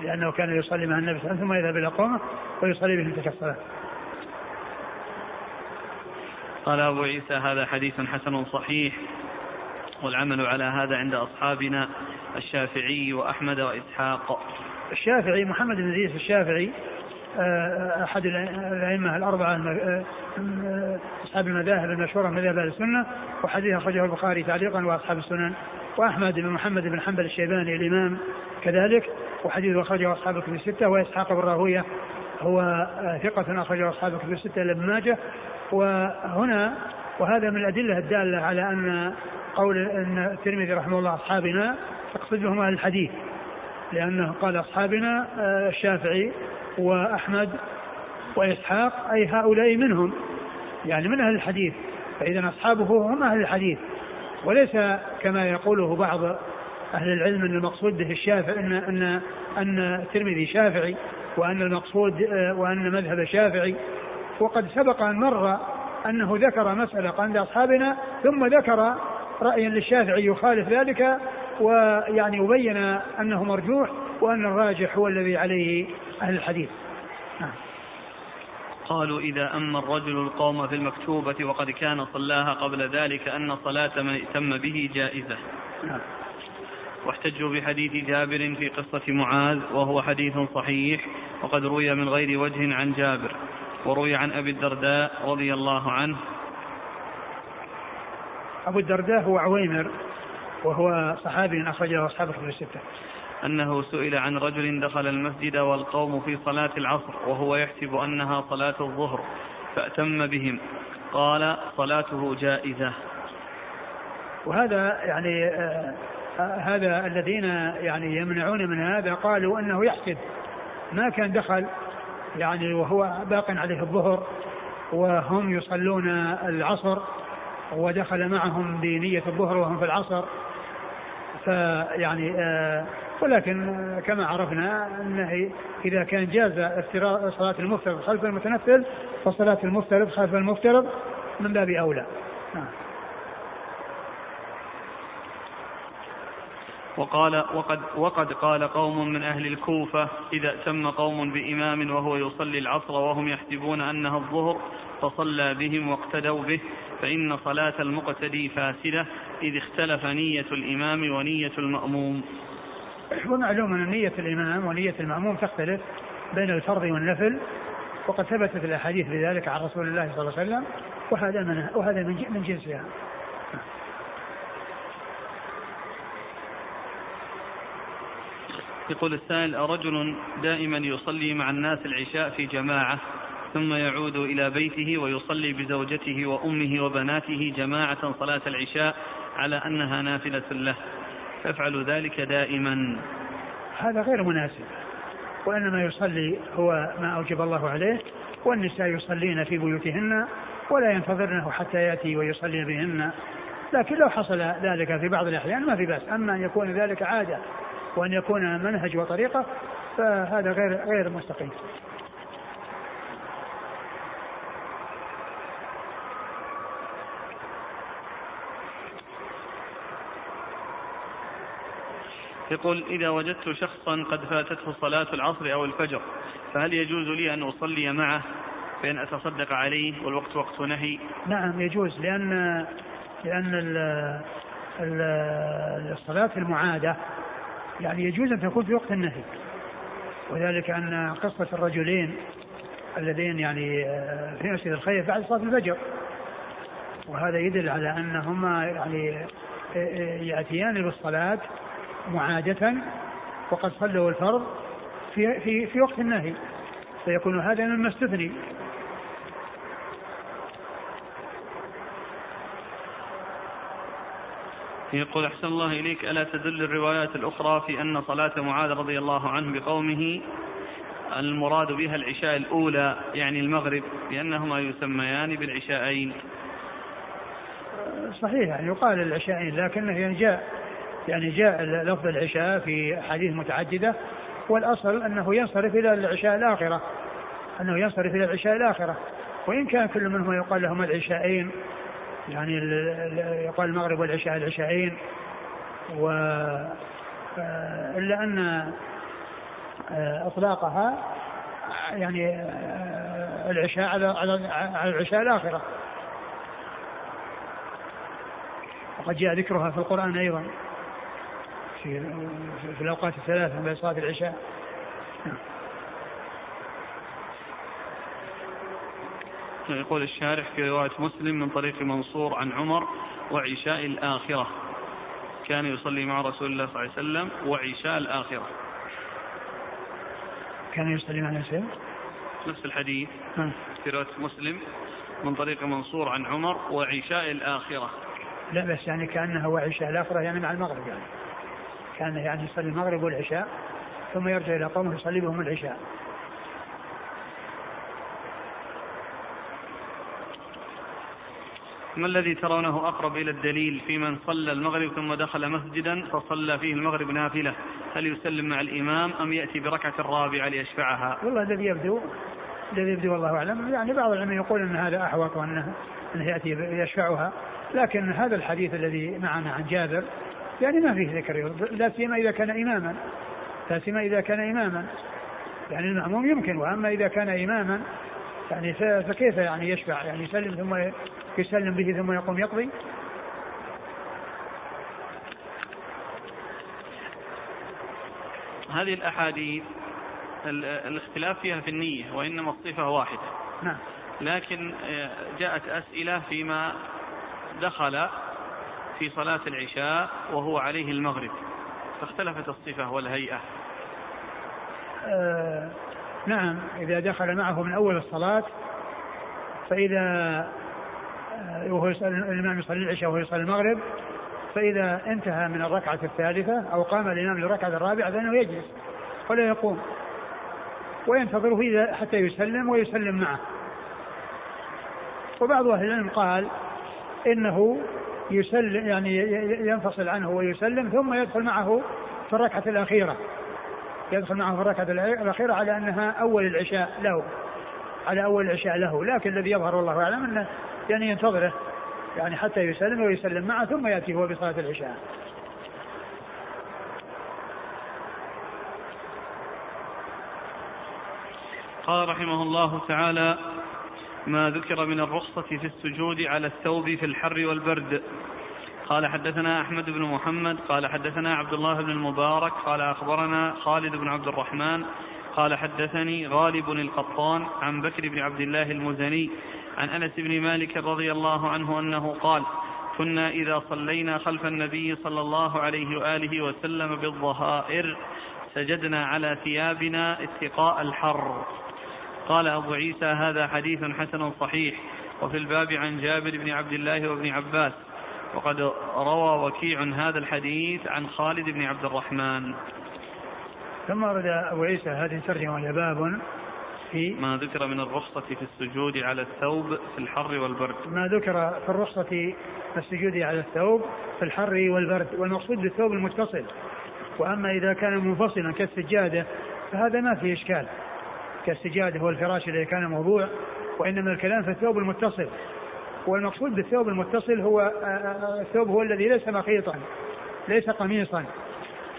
لأنه كان يصلي مع النبي صلى الله عليه وسلم ثم يذهب إلى قومه ويصلي بهم تلك الصلاة. قال أبو عيسى هذا حديث حسن صحيح والعمل على هذا عند أصحابنا الشافعي وأحمد وإسحاق. الشافعي محمد بن زيد الشافعي أحد الأئمة الأربعة آه، أصحاب المذاهب المشهورة مذهب أهل السنة وحديث أخرجه البخاري تعليقا وأصحاب السنن وأحمد بن محمد بن حنبل الشيباني الإمام كذلك وحديث أخرجه أصحاب الكتب الستة وإسحاق بن راهوية هو آه، ثقة أخرجه أصحاب الكتب الستة إلى ابن ماجه. وهنا وهذا من الأدلة الدالة على أن قول أن الترمذي رحمه الله أصحابنا تقصد بهم أهل الحديث لأنه قال أصحابنا الشافعي وأحمد وإسحاق أي هؤلاء منهم. يعني من أهل الحديث؟ فإذا أصحابه هم أهل الحديث. وليس كما يقوله بعض أهل العلم أن المقصود به الشافعي أن أن أن الترمذي شافعي وأن المقصود وأن مذهب شافعي. وقد سبق أن مر أنه ذكر مسألة عند أصحابنا ثم ذكر رأيا للشافعي يخالف ذلك ويعني وبين أنه مرجوح وأن الراجح هو الذي عليه أهل الحديث نعم. قالوا إذا أما الرجل القوم في المكتوبة وقد كان صلاها قبل ذلك أن صلاة من ائتم به جائزة نعم. واحتجوا بحديث جابر في قصة معاذ وهو حديث صحيح وقد روي من غير وجه عن جابر وروي عن أبي الدرداء رضي الله عنه أبو الدرداء هو عويمر وهو صحابي أخرجه أصحاب الكتب الستة أنه سئل عن رجل دخل المسجد والقوم في صلاة العصر وهو يحسب أنها صلاة الظهر فأتم بهم. قال صلاته جائزة. وهذا يعني آه هذا الذين يعني يمنعون من هذا قالوا أنه يحسب. ما كان دخل يعني وهو باق عليه الظهر وهم يصلون العصر ودخل معهم بنية الظهر وهم في العصر. فيعني آه ولكن كما عرفنا أنه إذا كان جاز صلاة المفترض خلف المتنفل فصلاة المفترض خلف المفترض من باب أولى. نعم. وقال وقد وقد قال قوم من أهل الكوفة إذا أتم قوم بإمام وهو يصلي العصر وهم يحسبون أنها الظهر فصلى بهم واقتدوا به فإن صلاة المقتدي فاسدة إذ اختلف نية الإمام ونية المأموم ومعلوم أن نية الإمام ونية المأموم تختلف بين الفرض والنفل وقد ثبتت الأحاديث بذلك عن رسول الله صلى الله عليه وسلم وهذا من وهذا من جنسها. يقول السائل رجل دائما يصلي مع الناس العشاء في جماعة ثم يعود إلى بيته ويصلي بزوجته وأمه وبناته جماعة صلاة العشاء على أنها نافلة له. يفعل ذلك دائما هذا غير مناسب وإنما يصلي هو ما أوجب الله عليه والنساء يصلين في بيوتهن ولا ينتظرنه حتى يأتي ويصلي بهن لكن لو حصل ذلك في بعض الأحيان ما في بأس أما أن يكون ذلك عادة وأن يكون منهج وطريقة فهذا غير غير مستقيم. يقول إذا وجدت شخصا قد فاتته صلاة العصر أو الفجر فهل يجوز لي أن أصلي معه بأن أتصدق عليه والوقت وقت نهي؟ نعم يجوز لأن لأن الصلاة المعادة يعني يجوز أن تكون في وقت النهي. وذلك أن قصة الرجلين اللذين يعني آه، في مسجد الخير بعد صلاة الفجر. وهذا يدل على أنهما يعني آه، آه، يأتيان بالصلاة معادة وقد صلوا الفرض في في في وقت النهي. فيكون هذا مما استثني يقول أحسن الله إليك ألا تدل الروايات الأخرى في أن صلاة معاذ رضي الله عنه بقومه المراد بها العشاء الأولى يعني المغرب لأنهما يسميان بالعشاءين. صحيح يعني يقال العشاءين لكنه يعني جاء يعني جاء لفظ العشاء في أحاديث متعددة والأصل أنه ينصرف إلى العشاء الآخرة أنه ينصرف إلى العشاء الآخرة. وإن كان كل منهما يقال لهما العشاءين يعني يقال المغرب والعشاء العشاءين و إلا أن إطلاقها يعني العشاء على على العشاء الآخرة. وقد جاء ذكرها في القرآن أيضا. في في الأوقات الثلاثة بين صلاة العشاء. يقول الشارح في رواية مسلم من طريق منصور عن عمر وعشاء الآخرة. كان يصلي مع رسول الله صلى الله عليه وسلم وعشاء الآخرة. كان يصلي مع نفسه نفس الحديث. في رواية مسلم من طريق منصور عن عمر وعشاء الآخرة. لا بس يعني كأنه وعشاء الآخرة يعني مع المغرب يعني. كان يعني يصلي المغرب والعشاء ثم يرجع إلى قومه يصلي بهم العشاء. ما الذي ترونه أقرب إلى الدليل في من صلى المغرب ثم دخل مسجدا فصلى فيه المغرب نافلة؟ هل يسلم مع الإمام أم يأتي بركعة الرابعة ليشفعها؟ والله الذي يبدو الذي يبدو والله أعلم. يعني بعض العلماء يقول أن هذا أحوط وأنه أنه يأتي يشفعها لكن هذا الحديث الذي معنا عن جابر يعني ما فيه ذكر لا سيما إذا كان إماما. لا سيما إذا كان إماما. يعني المأموم يمكن وأما إذا كان إماما يعني فكيف يعني يشفع يعني يسلم ثم يسلم به ثم يقوم يقضي؟ هذه الأحاديث الاختلاف فيها في النية وإنما الصفة واحدة. نعم. لكن آه، جاءت أسئلة فيما دخل في صلاة العشاء وهو عليه المغرب. فاختلفت الصفة والهيئة. آه نعم إذا دخل معه من أول الصلاة فإذا آه، وهو يصلي الإمام يصلي العشاء وهو يصلي المغرب فإذا انتهى من الركعة الثالثة أو قام الإمام للركعة الرابعة فإنه يجلس ولا يقوم وينتظره حتى يسلم ويسلم معه. وبعض أهل العلم قال إنه يسلم يعني ينفصل عنه ويسلم ثم يدخل معه في الركعة الأخيرة. يدخل معه في الركعة الأخيرة على أنها أول العشاء له على أول العشاء له. لكن الذي يظهر والله أعلم أنه يعني ينتظره يعني حتى يسلم ويسلم معه ثم يأتي هو بصلاة العشاء. قال رحمه الله تعالى ما ذكر من الرخصة في السجود على الثوب في الحر والبرد. قال حدثنا أحمد بن محمد قال حدثنا عبد الله بن المبارك قال أخبرنا خالد بن عبد الرحمن قال حدثني غالب القطان عن بكر بن عبد الله المزني عن أنس بن مالك رضي الله عنه أنه قال كنا إذا صلينا خلف النبي صلى الله عليه وآله وسلم بالظهائر سجدنا على ثيابنا اتقاء الحر. قال أبو عيسى هذا حديث حسن صحيح وفي الباب عن جابر بن عبد الله وابن عباس. وقد روى وكيع هذا الحديث عن خالد بن عبد الرحمن. ثم ورد أبو عيسى هذه الترجمة وهي باب في ما ذكر من الرخصة في السجود على الثوب في الحر والبرد. ما ذكر في الرخصة في السجود على الثوب في الحر والبرد والمقصود بالثوب المتصل. وأما إذا كان منفصلا كالسجادة فهذا ما فيه إشكال. كالسجادة والفراش الذي كان موضوع وإنما الكلام في الثوب المتصل. والمقصود بالثوب المتصل هو آه، آه، الثوب هو الذي ليس مخيطا ليس قميصا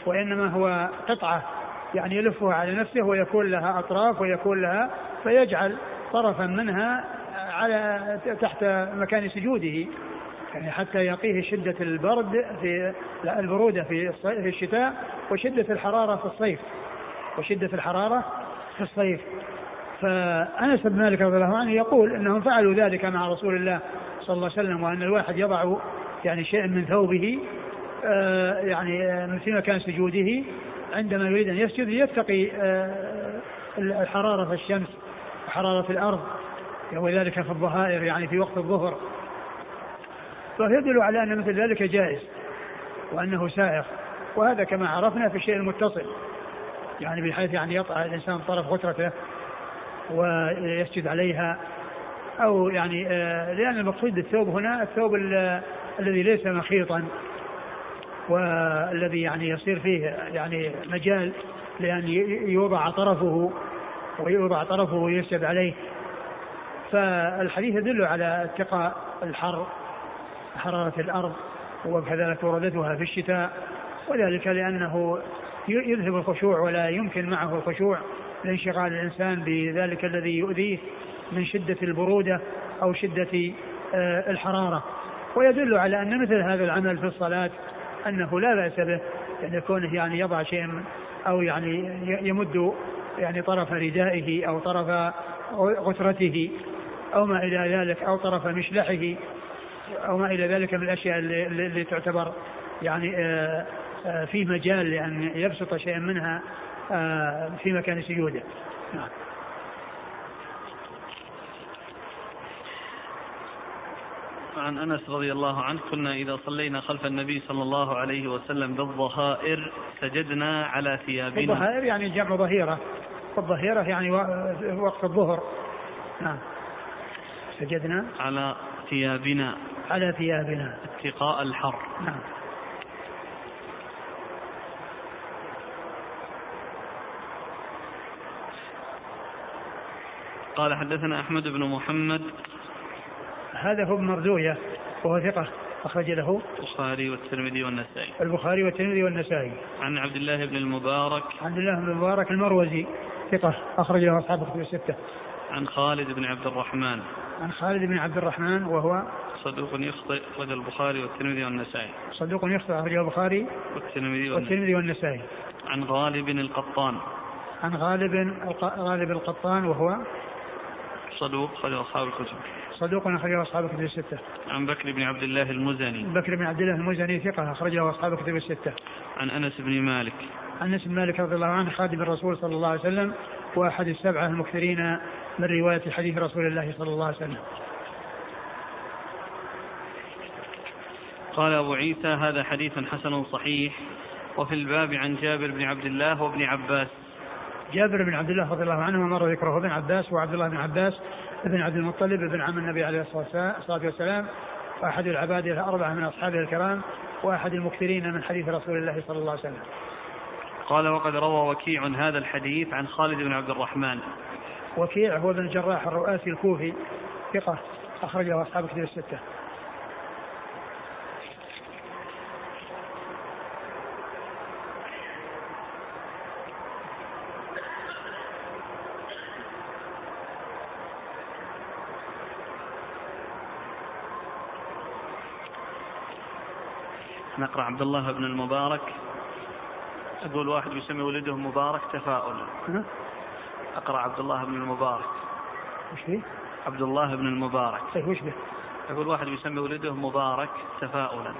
وإنما هو قطعة يعني يلفها على نفسه ويكون لها أطراف ويكون لها فيجعل طرفا منها على تحت مكان سجوده. يعني حتى يقيه شدة البرد في البرودة في الشتاء وشدة الحرارة في الصيف. وشدة الحرارة في الصيف. فأنس بن مالك رضي الله عنه يقول أنهم فعلوا ذلك مع رسول الله صلى الله عليه وسلم وأن الواحد يضع يعني شيء من ثوبه آه، يعني في مكان سجوده عندما يريد أن يسجد يتقي آه، الحرارة في الشمس وحرارة الأرض وذلك في الظهائر يعني في وقت الظهر. فيدل على أن مثل ذلك جائز وأنه سائغ. وهذا كما عرفنا في الشيء المتصل. يعني بحيث يعني يطأ الإنسان طرف غترته ويسجد عليها أو يعني آه، لأن المقصود بالثوب هنا الثوب الذي ليس مخيطا والذي يعني يصير فيه يعني مجال لأن يوضع طرفه ويوضع طرفه ويسجد عليه. فالحديث يدل على اتقاء الحر حرارة الأرض وكذلك وردتها في الشتاء وذلك لأنه يذهب الخشوع ولا يمكن معه الخشوع لانشغال الإنسان بذلك الذي يؤذيه من شدة البرودة أو شدة آه، الحرارة. ويدل على أن مثل هذا العمل في الصلاة أنه لا بأس به يعني كونه يعني يضع شيء أو يعني يمد يعني طرف ردائه أو طرف غترته أو ما إلى ذلك أو طرف مشلحه أو ما إلى ذلك من الأشياء اللي, اللي تعتبر يعني آه، آه، في مجال لأن يبسط شيئا منها آه، في مكان سجوده نعم عن أنس رضي الله عنه كنا إذا صلينا خلف النبي صلى الله عليه وسلم بالظهائر سجدنا على ثيابنا. الظهائر يعني جمع ظهيرة والظهيره يعني وقت الظهر. نعم. سجدنا على ثيابنا. على ثيابنا. اتقاء الحر. نعم. قال حدثنا أحمد بن محمد. هذا هو ابن مرزوية وهو ثقة أخرج له البخاري والترمذي والنسائي. البخاري والترمذي والنسائي. عن عبد الله بن المبارك. عبد الله بن المبارك المروزي ثقة أخرج له أصحاب الكتب الستة. عن خالد بن عبد الرحمن. عن خالد بن عبد الرحمن وهو صدوق يخطئ أخرج البخاري والترمذي والنسائي. صدوق يخطئ أخرجه البخاري والترمذي والترمذي والنسائي. عن غالب القطان. عن غالب غالب القطان وهو صدوق أخرج أصحاب الكتب. صدوق أخرجه أصحاب الكتب الستة. عن بكر بن عبد الله المزني. بكر بن عبد الله المزني ثقة أخرجه أصحاب الكتب الستة. عن أنس بن مالك. عن أنس بن مالك رضي الله عنه خادم الرسول صلى الله عليه وسلم وأحد السبعة المكثرين من رواية حديث رسول الله صلى الله عليه وسلم. قال أبو عيسى هذا حديث حسن صحيح. وفي الباب عن جابر بن عبد الله وابن عباس. جابر بن عبد الله رضي الله عنه مر ذكره ابن عباس وعبد الله بن عباس ابن عبد المطلب ابن عم النبي عليه الصلاة والسلام وأحد العباد الاربعه من أصحابه الكرام وأحد المكثرين من حديث رسول الله صلى الله عليه وسلم. قال وقد روى وكيع هذا الحديث عن خالد بن عبد الرحمن وكيع هو ابن الجراح الرؤاسي الكوفي ثقة أخرجه أصحاب كتب الستة. نقرأ عبد الله بن المبارك. أقول واحد يسمي ولده مبارك تفاؤلا ها؟ أقرأ عبد الله بن المبارك. وش فيه؟ عبد الله بن المبارك. طيب وش به؟ أقول واحد يسمي ولده مبارك تفاؤلا.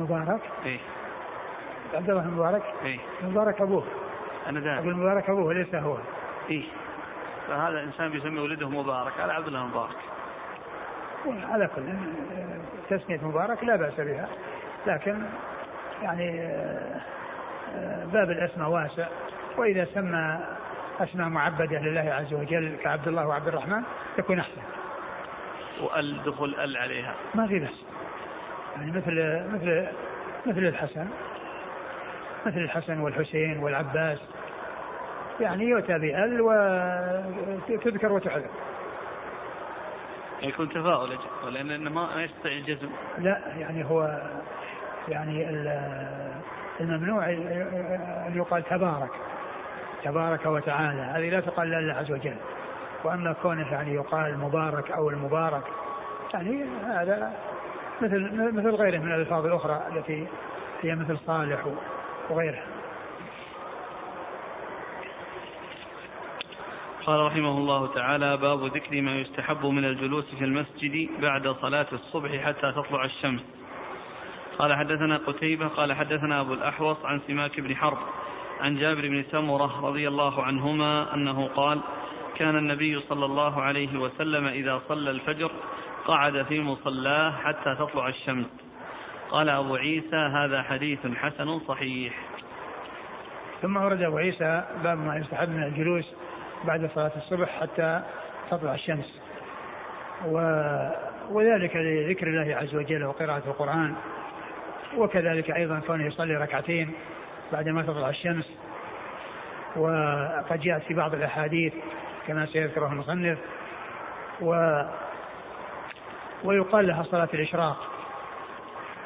مبارك؟ إيه. عبد الله بن مبارك إيه. مبارك أبوه. أنا ابو داري المبارك أبوه ليس هو. إيه. فهذا إنسان بيسمي ولده مبارك. هذا عبد الله مبارك. على كل تسمية مبارك لا بأس بها. لكن يعني آه، باب الأسماء واسع. وإذا سمى أسماء معبدة لله عز وجل كعبد الله وعبد الرحمن يكون أحسن. وال دخل ال عليها. ما في بأس. يعني مثل مثل مثل الحسن. مثل الحسن والحسين والعباس. يعني يؤتى بأل وتذكر وتحذف يكون تفاؤل ما ما يستطيع الجزم. لا يعني هو يعني ال- الممنوع أن يقال تبارك تبارك وتعالى. هذه لا تقال لله عز وجل. وأما كونه يعني يقال مبارك أو المبارك يعني هذا مثل مثل غيره من الألفاظ الأخرى التي هي مثل صالح وغيرها. قال رحمه الله تعالى باب ذكر ما يستحب من الجلوس في المسجد بعد صلاة الصبح حتى تطلع الشمس. قال حدثنا قتيبة قال حدثنا أبو الأحوص عن سماك بن حرب عن جابر بن سمرة رضي الله عنهما أنه قال كان النبي صلى الله عليه وسلم إذا صلى الفجر قعد في مصلاه حتى تطلع الشمس. قال أبو عيسى هذا حديث حسن صحيح. ثم ورد أبو عيسى باب ما يستحب من الجلوس بعد صلاة الصبح حتى تطلع الشمس. و... وذلك لذكر الله عز وجل وقراءة القرآن. وكذلك أيضا كونه يصلي ركعتين بعدما تطلع الشمس. وقد جاءت في بعض الأحاديث كما سيذكره المصنف و ويقال لها صلاة الإشراق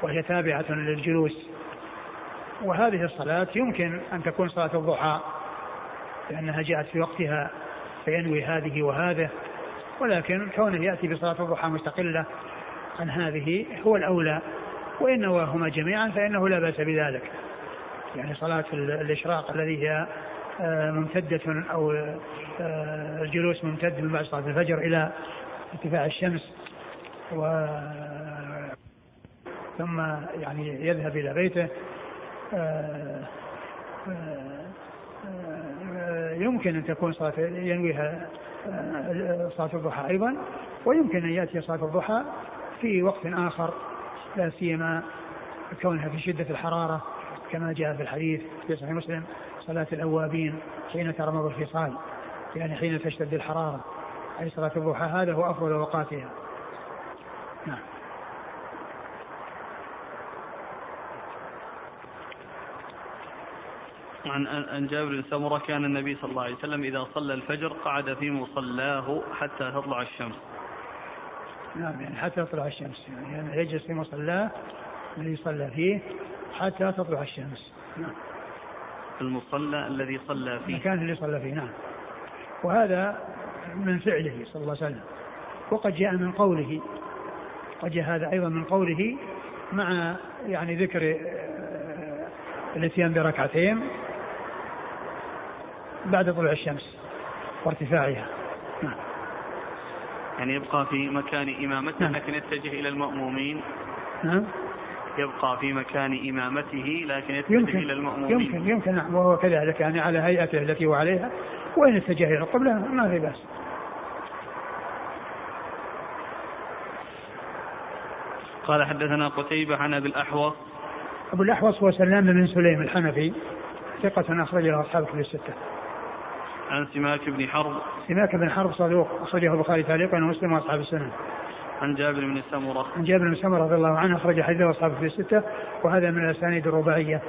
وهي تابعة للجلوس. وهذه الصلاة يمكن أن تكون صلاة الضحى لأنها جاءت في وقتها فينوي هذه وهذا ولكن كونه يأتي بصلاة الضحى مستقلة عن هذه هو الأولى. وإن نواهما جميعا فإنه لا بأس بذلك. يعني صلاة الإشراق الذي هي آه، ممتدة أو آه، الجلوس ممتد من بعد صلاة الفجر إلى ارتفاع الشمس و ثم يعني يذهب إلى بيته آه، يمكن أن تكون صلاة ينويها صلاة الضحى أيضا ويمكن أن يأتي صلاة الضحى في وقت آخر لا سيما كونها في شدة الحرارة كما جاء في الحديث في صحيح مسلم صلاة الأوابين حين ترمض الفصال يعني حين تشتد الحرارة أي صلاة الضحى هذا هو أفضل أوقاتها. نعم. عن عن جابر بن سمرة كان النبي صلى الله عليه وسلم إذا صلى الفجر قعد في مصلاه حتى تطلع الشمس. نعم يعني حتى تطلع الشمس يعني, يعني يجلس في مصلاه الذي صلى فيه حتى تطلع الشمس. نعم. المصلى الذي صلى فيه. المكان اللي صلى فيه نعم. وهذا من فعله صلى الله عليه وسلم. وقد جاء من قوله قد جاء هذا أيضا من قوله مع يعني ذكر آه، الاتيان بركعتين بعد طلوع الشمس وارتفاعها. نعم. يعني يبقى في مكان إمامته نعم. لكن يتجه إلى المأمومين. نعم. يبقى في مكان إمامته لكن يتجه يمكن. إلى المأمومين. يمكن يمكن. نعم وهو كذلك يعني على هيئته التي هو عليها. وإن اتجه إلى القبلة ما في بأس. قال حدثنا قتيبة عن أبي الأحوص. أبو الأحوص هو سلام بن سليم الحنفي ثقة أخرج له أصحاب الستة. عن سماك بن حرب سماك بن حرب صدوق أخرجه البخاري تعليقا ومسلم وأصحاب السنة. عن جابر بن سمرة عن جابر بن سمرة رضي الله عنه أخرج حديثه أصحاب في الستة وهذا من الأسانيد الرباعية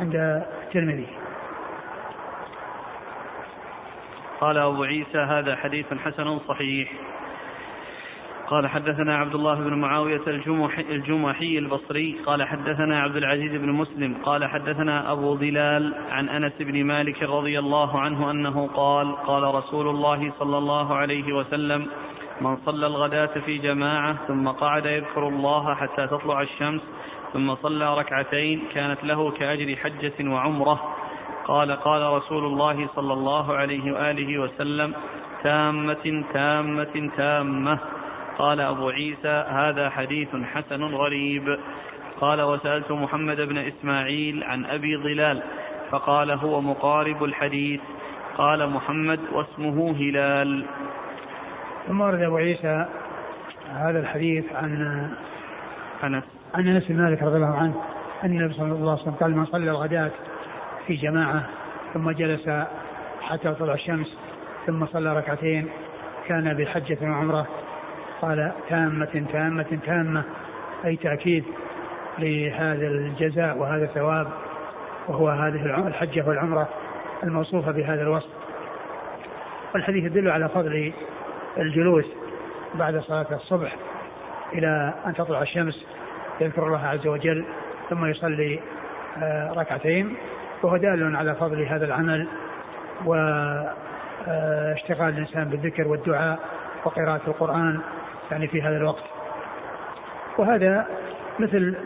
عند الترمذي. قال أبو عيسى هذا حديث حسن صحيح قال حدثنا عبد الله بن معاوية الجمحي, البصري قال حدثنا عبد العزيز بن مسلم قال حدثنا أبو ظلال عن أنس بن مالك رضي الله عنه أنه قال قال رسول الله صلى الله عليه وسلم من صلى الغداة في جماعة ثم قعد يذكر الله حتى تطلع الشمس ثم صلى ركعتين كانت له كأجر حجة وعمرة. قال قال رسول الله صلى الله عليه وآله وسلم تامة تامة تامة. قال أبو عيسى هذا حديث حسن غريب. قال وسألت محمد بن إسماعيل عن أبي ظلال فقال هو مقارب الحديث. قال محمد واسمه هلال. ثم ورد أبو عيسى هذا الحديث عن أنس عن أنس بن مالك رضي الله عنه أن النبي صلى الله عليه وسلم قال من صلى الغداة في جماعة ثم جلس حتى طلع الشمس ثم صلى ركعتين كان بحجة وعمرة قال تامة تامة تامة. أي تأكيد لهذا الجزاء وهذا الثواب وهو هذه الحجة والعمرة الموصوفة بهذا الوصف. والحديث يدل على فضل الجلوس بعد صلاة الصبح إلى أن تطلع الشمس يذكر الله عز وجل ثم يصلي آه، ركعتين. وهو دال على فضل هذا العمل واشتغال الإنسان بالذكر والدعاء وقراءة القرآن يعني في هذا الوقت. وهذا مثل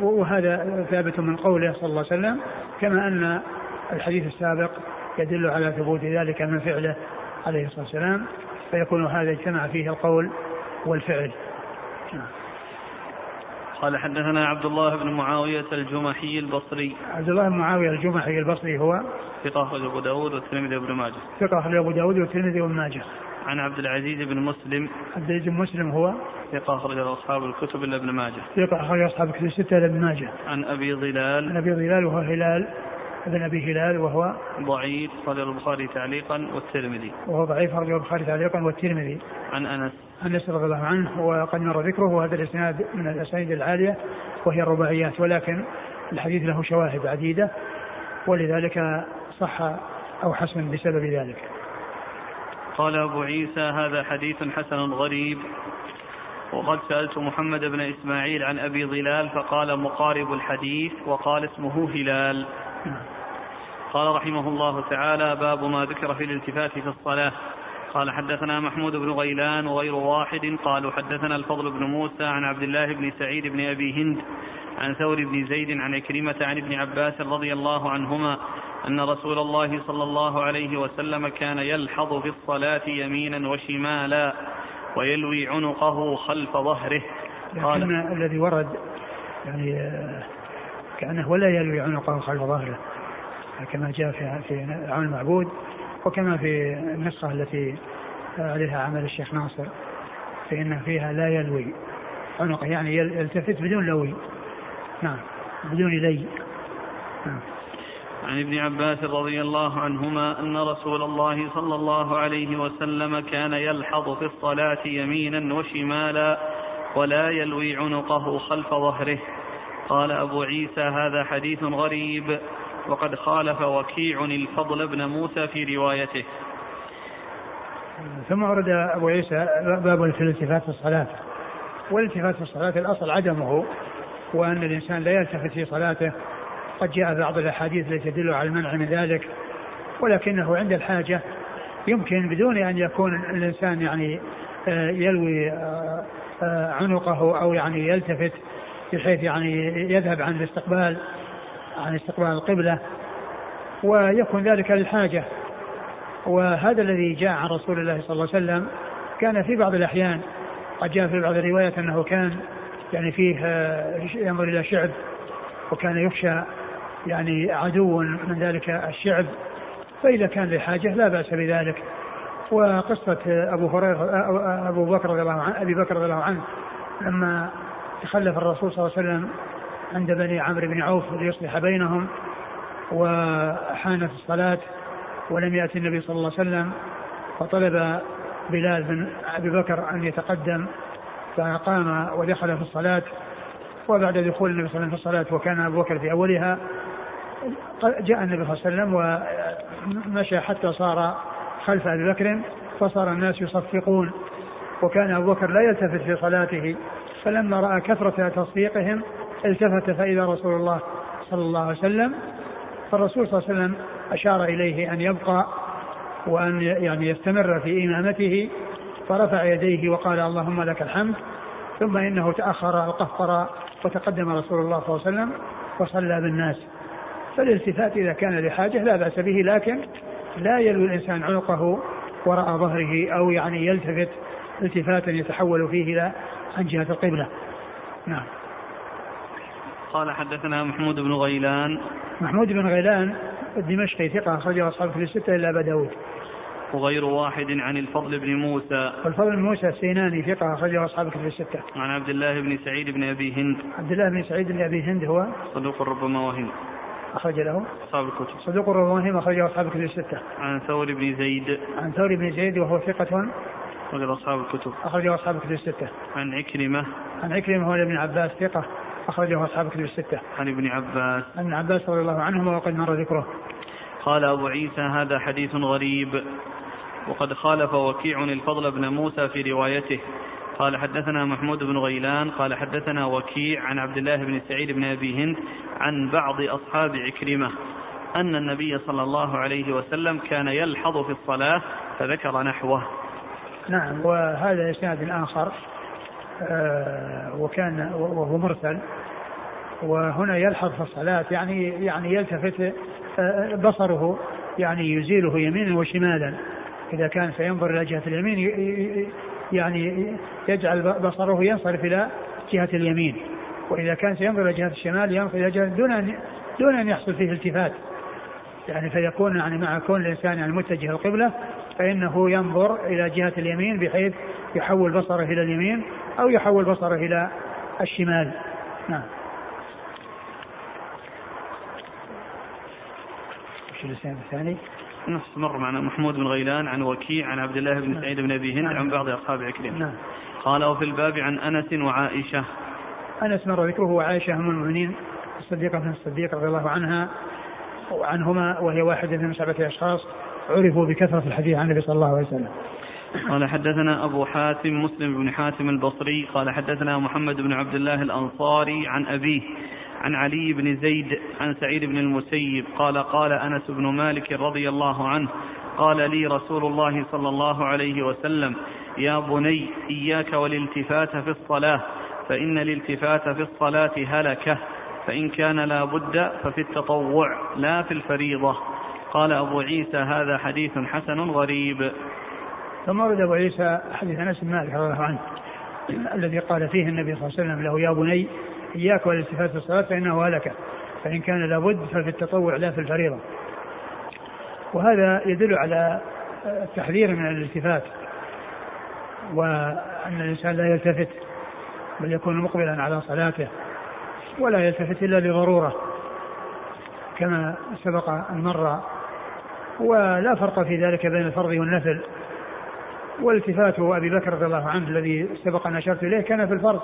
وهذا ثابت من قوله صلى الله عليه وسلم كما أن الحديث السابق يدل على ثبوت ذلك من فعله عليه الصلاة والسلام فيكون هذا اجتمع فيه القول والفعل. قال حدثنا عبد الله بن معاوية الجمحي البصري. عبد الله بن معاوية الجمحي البصري هو ثقة أبو داود والترمذي وابن ماجه. ثقة أبو داود والترمذي وابن ماجه. عن عبد العزيز بن مسلم. عبد العزيز بن مسلم هو ثقة أخرج أصحاب الكتب إلا ابن ماجه. ثقة أخرج أصحاب الكتب الستة إلا ابن ماجه. عن أبي ظلال عن أبي ظلال وهو هلال ابن أبي هلال وهو ضعيف أخرج البخاري تعليقا والترمذي. وهو ضعيف أخرج البخاري تعليقا والترمذي. عن أنس. أنس رضي الله عنه وقد مر ذكره وهذا الإسناد من الأسانيد العالية وهي الرباعيات ولكن الحديث له شواهد عديدة ولذلك صح أو حسن بسبب ذلك. قال أبو عيسى هذا حديث حسن غريب. وقد سألت محمد بن إسماعيل عن أبي ظلال فقال مقارب الحديث وقال اسمه هلال. قال رحمه الله تعالى باب ما ذكر في الالتفات في الصلاة. قال حدثنا محمود بن غيلان وغير واحد. قالوا حدثنا الفضل بن موسى عن عبد الله بن سعيد بن أبي هند عن ثور بن زيد عن عكرمة عن ابن عباس رضي الله عنهما أن رسول الله صلى الله عليه وسلم كان يلحظ في الصلاة يمينا وشمالا ويلوي عنقه خلف ظهره. قال الذي ورد يعني آه، كأنه ولا يلوي عنقه خلف ظهره كما جاء في في عون المعبود. وكما في النسخة التي عليها عمل الشيخ ناصر فإن فيها لا يلوي. عنقه يعني يلتفت بدون لوي. نعم بدون لي. نعم. عن ابن عباس رضي الله عنهما أن رسول الله صلى الله عليه وسلم كان يلحظ في الصلاة يمينا وشمالا ولا يلوي عنقه خلف ظهره. قال أبو عيسى هذا حديث غريب. وقد خالف وكيع الفضل بن موسى في روايته. ثم ورد أبو عيسى باب في الالتفات في الصلاة. والالتفات في الصلاة الأصل عدمه وأن الإنسان لا يلتفت في صلاته. قد جاء بعض الأحاديث التي تدل على المنع من ذلك ولكنه عند الحاجة يمكن بدون أن يكون الإنسان يعني آه، يلوي آه، آه، عنقه أو يعني يلتفت بحيث يعني يذهب عن الاستقبال. عن استقبال القبلة ويكون ذلك للحاجة. وهذا الذي جاء عن رسول الله صلى الله عليه وسلم كان في بعض الأحيان قد جاء في بعض الروايات أنه كان يعني فيه ينظر إلى شعب وكان يخشى يعني عدو من ذلك الشعب. فإذا كان لحاجة لا بأس بذلك. وقصة أبو هريرة أبو بكر رضي الله عنه أبي بكر رضي الله عنه لما تخلف الرسول صلى الله عليه وسلم عند بني عمرو بن عوف ليصلح بينهم وحانت الصلاة ولم يأتي النبي صلى الله عليه وسلم فطلب بلال بن أبي بكر أن يتقدم فقام ودخل في الصلاة وبعد دخول النبي صلى الله عليه وسلم في الصلاة وكان أبو بكر في أولها جاء النبي صلى الله عليه وسلم ومشى حتى صار خلف أبي بكر فصار الناس يصفقون وكان أبو بكر لا يلتفت في صلاته فلما رأى كثرة تصفيقهم التفت فإذا رسول الله صلى الله عليه وسلم فالرسول صلى الله عليه وسلم أشار إليه أن يبقى وأن يعني يستمر في إمامته فرفع يديه وقال اللهم لك الحمد ثم إنه تأخر القهقر وتقدم رسول الله صلى الله عليه وسلم وصلى بالناس. فالالتفات إذا كان لحاجة لا بأس به لكن لا يلوي الإنسان عنقه وراء ظهره أو يعني يلتفت التفاتا يتحول فيه إلى عن جهة القبلة. نعم. قال حدثنا محمود بن غيلان. محمود بن غيلان الدمشقي ثقة أخرجه أصحاب في الستة إلا أبا داود. وغير واحد عن الفضل بن موسى. والفضل بن موسى السيناني ثقة أخرجه أصحاب كتب الستة. عن عبد الله بن سعيد بن أبي هند. عبد الله بن سعيد بن أبي هند هو؟ صدوق ربما وهم أخرج له. أصحاب الكتب. صدوق الرواني أخرجه أصحاب الكتب الستة. عن ثور بن زيد. عن ثور بن زيد وهو ثقة. أخرج أصحاب الكتب. أخرجه أصحاب الكتب الستة. عن عكرمة. عن عكرمة هو ابن عباس ثقة. أخرجه أصحاب الكتب الستة. عن ابن عباس. عن ابن عباس رضي الله عنهما وقد مر ذكره. قال أبو عيسى هذا حديث غريب. وقد خالف وكيع الفضل بن موسى في روايته. قال حدثنا محمود بن غيلان قال حدثنا وكيع عن عبد الله بن سعيد بن أبي هند عن بعض أصحاب عكرمة. أن النبي صلى الله عليه وسلم كان يلحظ في الصلاة فذكر نحوه. نعم وهذا إسناد آخر. آه وكان وهو مرسل. وهنا يلحظ في الصلاة يعني يعني يلتفت آه بصره يعني يزيله يمينا وشمالا. إذا كان سينظر إلى جهة اليمين يعني يجعل بصره ينصرف إلى جهة اليمين. وإذا كان سينظر إلى جهة الشمال ينظر إلى جهة دون أن دون أن يحصل فيه التفات. يعني فيكون يعني مع كون الإنسان يعني متجه القبلة فإنه ينظر إلى جهة اليمين بحيث يحول بصره إلى اليمين أو يحول بصره إلى الشمال نعم وش الإسناد الثاني؟ نفس مر معنا محمود بن غيلان عن وكيع عن عبد الله بن نعم. سعيد بن أبي هند نعم. عن بعض أصحاب عكرمة نعم. قال وفي الباب عن أنس وعائشة أنس مر ذكره وعائشة أم المؤمنين الصديقة بن الصديق رضي الله عنها وعنهما وهي واحدة من سبعة أشخاص عرفوا بكثرة الحديث عن النبي صلى الله عليه وسلم. قال حدثنا أبو حاتم مسلم بن حاتم البصري قال حدثنا محمد بن عبد الله الأنصاري عن أبيه عن علي بن زيد عن سعيد بن المسيب قال قال أنس بن مالك رضي الله عنه قال لي رسول الله صلى الله عليه وسلم يا بني إياك والالتفات في الصلاة فإن الالتفات في الصلاة هلكة فإن كان لا بد ففي التطوع لا في الفريضة. قال أبو عيسى هذا حديث حسن غريب. ثم ورد أبو عيسى حديث أنس بن مالك رضي الله عنه الذي قال فيه النبي صلى الله عليه وسلم له يا بني إياك والالتفات في الصلاة فإنه هلكة فإن كان لابد ففي التطوع لا في الفريضة. وهذا يدل على التحذير من الالتفات وأن الإنسان لا يلتفت بل يكون مقبلا على صلاته ولا يلتفت إلا لضرورة كما سبق أن مر ولا فرق في ذلك بين الفرض والنفل. والتفات أبي بكر رضي الله عنه الذي سبق أن أشرت إليه كان في الفرض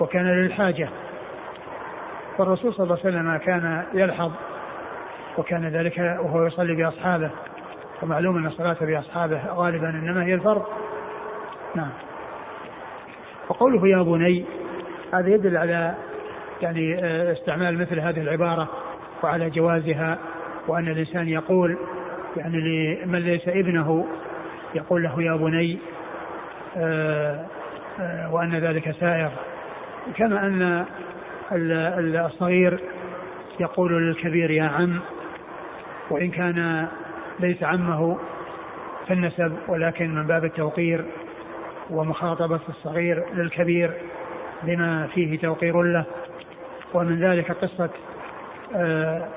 وكان للحاجة. فالرسول صلى الله عليه وسلم كان يلحظ وكان ذلك وهو يصلي بأصحابه ومعلوم أن الصلاة بأصحابه غالبا إنما هي الفرض. نعم. وقوله يا بني هذا يدل على يعني آه، استعمال مثل هذه العبارة وعلى جوازها وأن الإنسان يقول يعني لمن ليس ابنه يقول له يا بني آه، آه، وأن ذلك سائر. كما أن الصغير يقول للكبير يا عم وإن كان ليس عمه في النسب ولكن من باب التوقير ومخاطبة الصغير للكبير بما فيه توقير له. ومن ذلك قصة آه،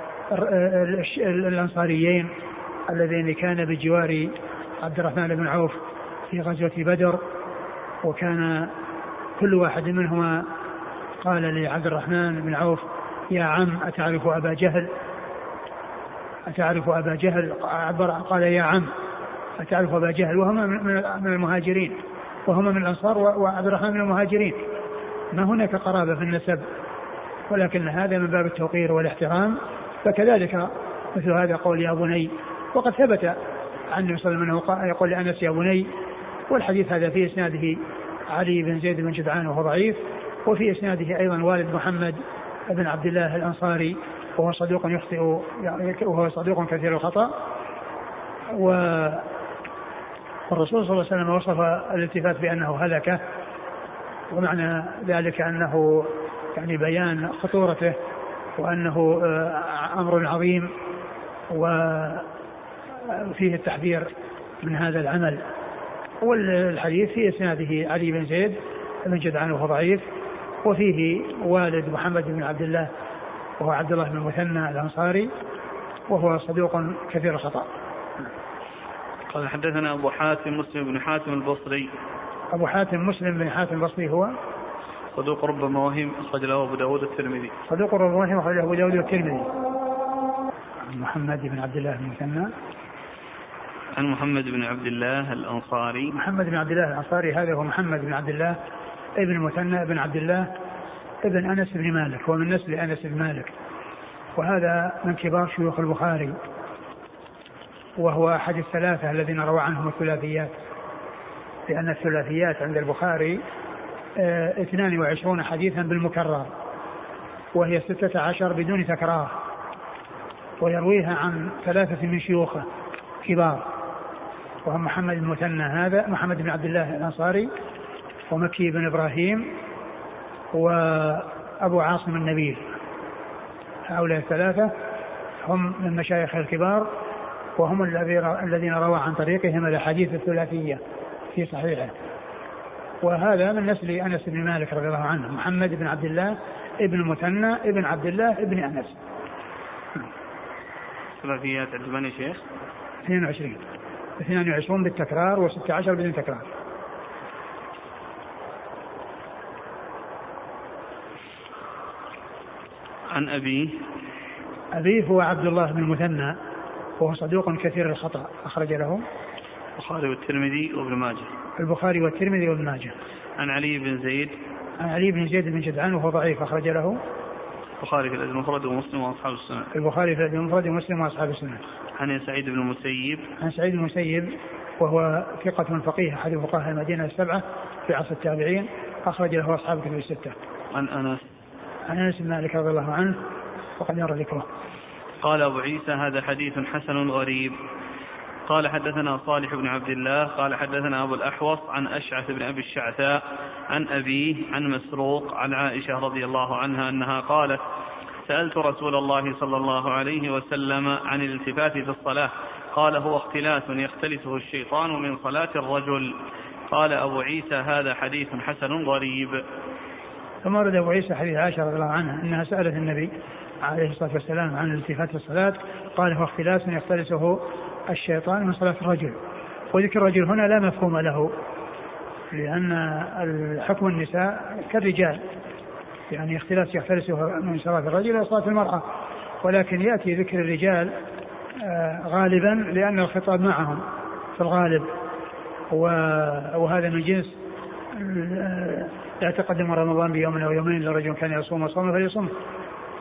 الأنصاريين اللذين كان بجوار عبد الرحمن بن عوف في غزوة بدر وكان كل واحد منهما قال لعبد الرحمن بن عوف يا عم أتعرف أبا جهل؟ أتعرف أبا جهل؟ عبر قال يا عم أتعرف أبا جهل. وهما من المهاجرين وهما من الأنصار وعبد الرحمن من المهاجرين. ما هناك قرابة في النسب ولكن هذا من باب التوقير والاحترام. فكذلك مثل هذا قول يا بني وقد ثبت عن النبي صلى الله عليه وسلم يقول لأنس يا بني والحديث هذا في إسناده علي بن زيد بن جدعان وهو ضعيف وفي إسناده أيضا والد محمد بن عبد الله الأنصاري وهو صدوق يخطئ وهو صدوق كثير الخطأ. و والرسول صلى الله عليه وسلم وصف الالتفات بأنه هلكة ومعنى ذلك أنه يعني بيان خطورته وأنه آه، أمر عظيم وفيه التحذير من هذا العمل. والحديث في إسناده علي بن زيد بن جدعان وهو ضعيف. وفيه والد محمد بن عبد الله وهو عبد الله بن المثنى الأنصاري وهو صدوق كثير الخطأ. قال حدثنا أبو حاتم مسلم بن حاتم البصري. أبو حاتم مسلم بن حاتم البصري هو؟ صدوق ربما وهم أخرج له أبو داود الترمذي. صدوق ربما وهم أخرج له أبو داود الترمذي. محمد بن عبد الله بن مثنى عن محمد بن عبد الله الأنصاري. محمد بن عبد الله الأنصاري هذا هو محمد بن عبد الله ابن مثنى بن عبد الله ابن أنس بن مالك ومن نسل أنس بن مالك. وهذا من كبار شيوخ البخاري. وهو أحد الثلاثة الذين روى عنهم الثلاثيات. لأن الثلاثيات عند البخاري 22 آه، حديثا بالمكرر. وهي 16 بدون تكرار. ويرويها عن ثلاثة من شيوخه كبار. وهم محمد المثنى هذا محمد بن عبد الله الأنصاري ومكي بن إبراهيم وأبو عاصم النبيل. هؤلاء الثلاثة هم من مشايخ الكبار وهم الذين روى عن طريقهم الأحاديث الثلاثية في صحيحه. وهذا من نسل أنس بن مالك رضي الله عنه محمد بن عبد الله ابن المثنى ابن عبد الله ابن أنس. ثلاثيات عندما يا شيخ 22 22 بالتكرار و16 بدون تكرار. عن أبيه أبيه هو عبد الله بن المثنى وهو صدوق كثير الخطأ أخرج له. البخاري والترمذي وابن ماجه. البخاري والترمذي وابن ماجه. عن علي بن زيد. عن علي بن زيد بن جدعان وهو ضعيف أخرج له. البخاري في الأدب المفرد ومسلم وأصحاب السنة. البخاري في الأدب المفرد ومسلم وأصحاب السنة. عن سعيد بن المسيب. عن سعيد بن المسيب وهو ثقة فقيه أحد فقهاء المدينة السبعة في عصر التابعين أخرج له أصحاب كتب الستة. عن أنس. عن أنس بن مالك رضي الله عنه وقد يرى ذكره. قال أبو عيسى هذا حديث حسن غريب. قال حدثنا صالح بن عبد الله قال حدثنا أبو الأحوص عن أشعث بن أبي الشعثاء عن أبيه عن مسروق عن عائشة رضي الله عنها أنها قالت سألت رسول الله صلى الله عليه وسلم عن الالتفات في الصلاة قال هو اختلاس يختلسه الشيطان من صلاة الرجل. قال أبو عيسى هذا حديث حسن غريب. ثم ورد أبو عيسى حديث عائشة رضي الله عنها أنها سألت النبي عليه الصلاة والسلام عن الالتفات في الصلاة قال هو اختلاس يختلسه الشيطان من صلاة الرجل. وذكر الرجل هنا لا مفهوم له لأن الحكم النساء كالرجال. يعني اختلاس يختلسه من صلاة الرجل إلى صلاة المرأة. ولكن يأتي ذكر الرجال آه، غالبا لأن الخطاب معهم في الغالب. وهذا من جنس آه، لا تقدم رمضان بيوم أو يومين لرجل كان يصوم وصوم فليصوم.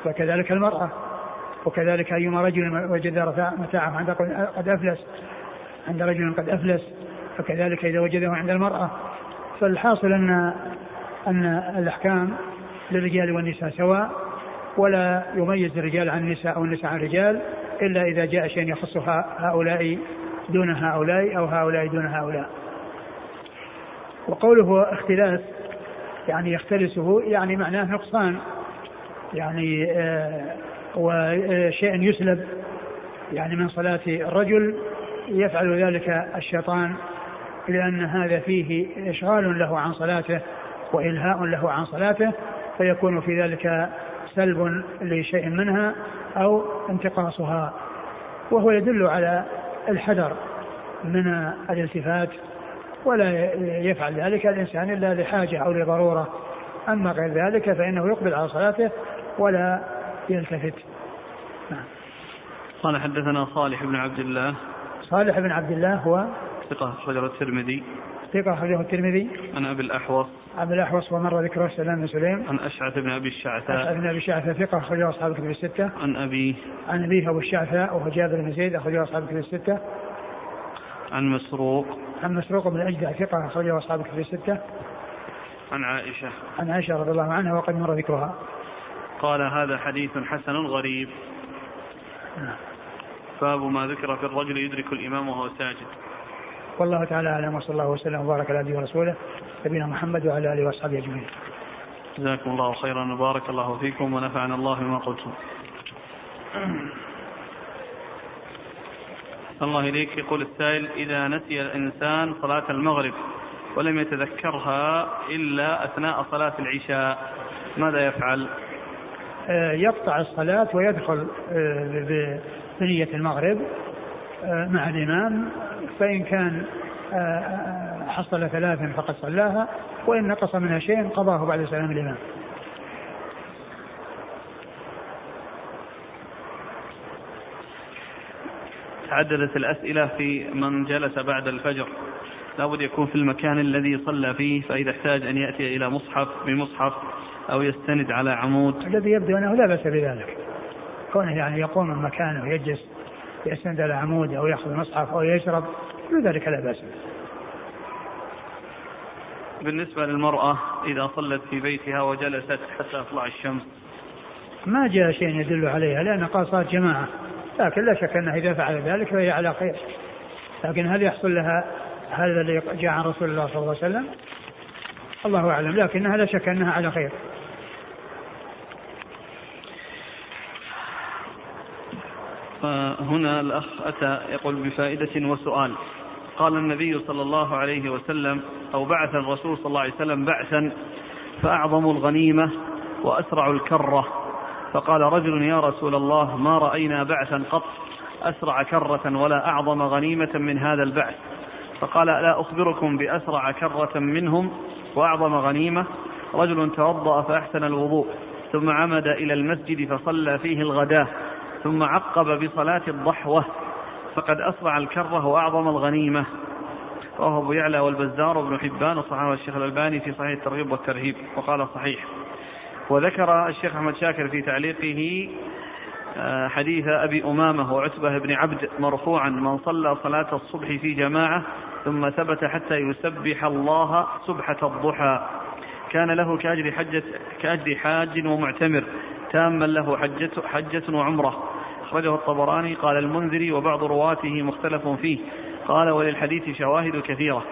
وكذلك المرأة. وكذلك أيما رجل وجد متاعه عند قد أفلس عند رجل قد أفلس فكذلك إذا وجده عند المرأة. فالحاصل أن أن الأحكام للرجال والنساء سواء ولا يميز الرجال عن النساء أو النساء عن الرجال إلا إذا جاء شيء يخص هؤلاء دون هؤلاء أو هؤلاء دون هؤلاء. وقوله اختلاس يعني يختلسه يعني معناه نقصان يعني آه وشيء يسلب يعني من صلاة الرجل يفعل ذلك الشيطان لأن هذا فيه إشغال له عن صلاته وإلهاء له عن صلاته فيكون في ذلك سلب لشيء منها أو انتقاصها. وهو يدل على الحذر من الالتفات ولا يفعل ذلك الإنسان إلا لحاجة أو لضرورة. أما غير ذلك فإنه يقبل على صلاته ولا يلتفت. نعم. قال حدثنا صالح بن عبد الله. صالح بن عبد الله هو ثقة أخرجه الترمذي. ثقة أخرجه الترمذي. عن أبي الأحوص. أبي الأحوص ومر ذكره سلام بن سليم. عن أشعث بن أبي الشعثاء. أشعث بن أبي الشعثاء ثقة أخرجه أصحاب الكتب الستة. عن أبيه عن أبيه أبو الشعثاء وهو جابر بن زيد أخرجه أصحاب الكتب الستة. عن مسروق. عن مسروق بن أجدع ثقة أخرجه أصحاب الكتب الستة. عن عائشة. عن عائشة رضي الله عنها وقد مر ذكرها. قال هذا حديث حسن غريب. باب ما ذكر في الرجل يدرك الإمام وهو ساجد والله تعالى أعلم وصلى الله وسلم وبارك على نبينا ورسوله نبينا محمد وعلى آله وأصحابه أجمعين. جزاكم الله خيرا وبارك الله فيكم ونفعنا الله بما قلتم. الله إليك يقول السائل إذا نسي الإنسان صلاة المغرب ولم يتذكرها إلا أثناء صلاة العشاء ماذا يفعل؟ آه، يقطع الصلاة ويدخل آه، بنية المغرب آه، مع الإمام فإن كان حصل ثلاثا فقد صلاها وإن نقص منها شيء قضاه بعد سلام الإمام. تعددت الأسئلة في من جلس بعد الفجر. لابد يكون في المكان الذي صلى فيه فإذا احتاج أن يأتي إلى مصحف بمصحف أو يستند على عمود. الذي يبدو أنه لا بأس بذلك. كونه يعني يقوم من مكانه ويجلس يستند على عمود أو يأخذ مصحف أو يشرب كل ذلك لا بأس به. بالنسبة للمرأة إذا صلت في بيتها وجلست حتى تطلع الشمس. ما جاء شيء يدل عليها لأن قال صارت جماعة لكن لا شك أنها إذا فعل ذلك فهي على خير. لكن هل يحصل لها هذا الذي جاء عن رسول الله صلى الله عليه وسلم؟ الله أعلم لكنها لا شك أنها على خير. فهنا الأخ أتى يقول بفائدة وسؤال. قال النبي صلى الله عليه وسلم أو بعث الرسول صلى الله عليه وسلم بعثا فأعظم الغنيمة وأسرع الكرة. فقال رجل يا رسول الله ما رأينا بعثا قط أسرع كرة ولا أعظم غنيمة من هذا البعث. فقال لا أخبركم بأسرع كرة منهم وأعظم غنيمة. رجل توضأ فأحسن الوضوء ثم عمد إلى المسجد فصلى فيه الغداة ثم عقب بصلاة الضحوة. فقد أسرع الكرة وأعظم الغنيمة. رواه أبو يعلى والبزار وابن حبان وصححه الشيخ الألباني في صحيح الترغيب والترهيب وقال صحيح. وذكر الشيخ أحمد شاكر في تعليقه آه، حديث أبي أمامة وعتبة بن عبد مرفوعا من صلى صلاة الصبح في جماعة ثم ثبت حتى يسبح الله سبحة الضحى. كان له كأجر حجة كأجر حاج ومعتمر. تاما له حجة, حجة وعمرة. أخرجه الطبراني. قال المنذري وبعض رواته مختلف فيه. قال وللحديث شواهد كثيرة.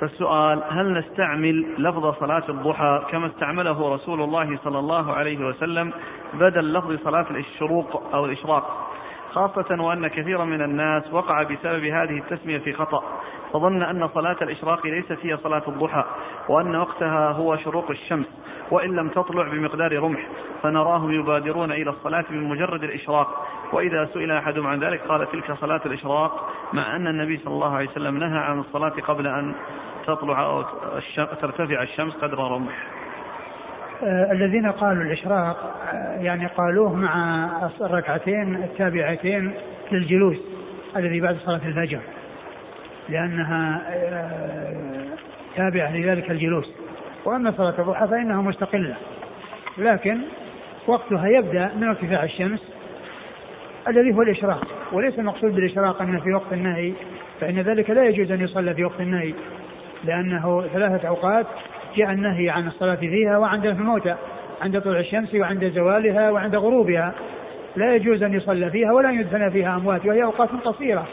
فالسؤال هل نستعمل لفظ صلاة الضحى كما استعمله رسول الله صلى الله عليه وسلم بدل لفظ صلاة الشروق أو الإشراق؟ خاصة وأن كثيرا من الناس وقع بسبب هذه التسمية في خطأ فظن أن صلاة الإشراق ليست هي صلاة الضحى وأن وقتها هو شروق الشمس وإن لم تطلع بمقدار رمح فنراهم يبادرون إلى الصلاة بمجرد الإشراق. وإذا سئل أحدهم عن ذلك قال تلك صلاة الإشراق مع أن النبي صلى الله عليه وسلم نهى عن الصلاة قبل أن تطلع أو ترتفع الشمس قدر رمح. الذين قالوا الإشراق آه يعني قالوه مع الركعتين التابعتين للجلوس الذي بعد صلاة الفجر لأنها آه تابعة لذلك الجلوس. وأما صلاة الضحى فإنها مستقلة. لكن وقتها يبدأ من ارتفاع الشمس الذي هو الإشراق. وليس المقصود بالإشراق أنه في وقت النهي فإن ذلك لا يجوز أن يصلى في وقت النهي لأنه ثلاثة أوقات جاء النهي عن الصلاة فيها وعند الموتى عند طلوع الشمس وعند زوالها وعند غروبها. لا يجوز أن يصلى فيها ولا يدفن فيها أموات وهي أوقات قصيرة.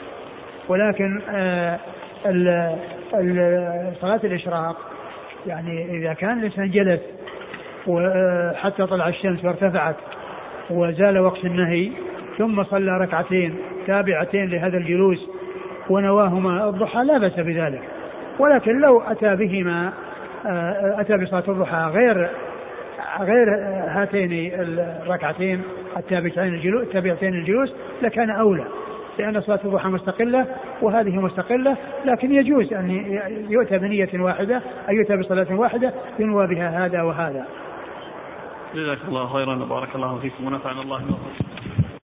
ولكن آه صلاة الإشراق يعني إذا كان الإنسان جلس وحتى طلع الشمس وارتفعت وزال وقت النهي ثم صلى ركعتين تابعتين لهذا الجلوس ونواهما الضحى لا بأس بذلك. ولكن لو أتى بهما آه، أتى بصلاة الضحى غير غير هاتين الركعتين التابعتين الجلوس التابعتين الجلوس لكان أولى لأن صلاة الضحى مستقلة وهذه مستقلة لكن يجوز أن يؤتى بنية واحدة أن يؤتى بصلاة واحدة ينوى بها هذا وهذا. جزاك الله خيرا وبارك الله فيكم ونفعنا الله بكم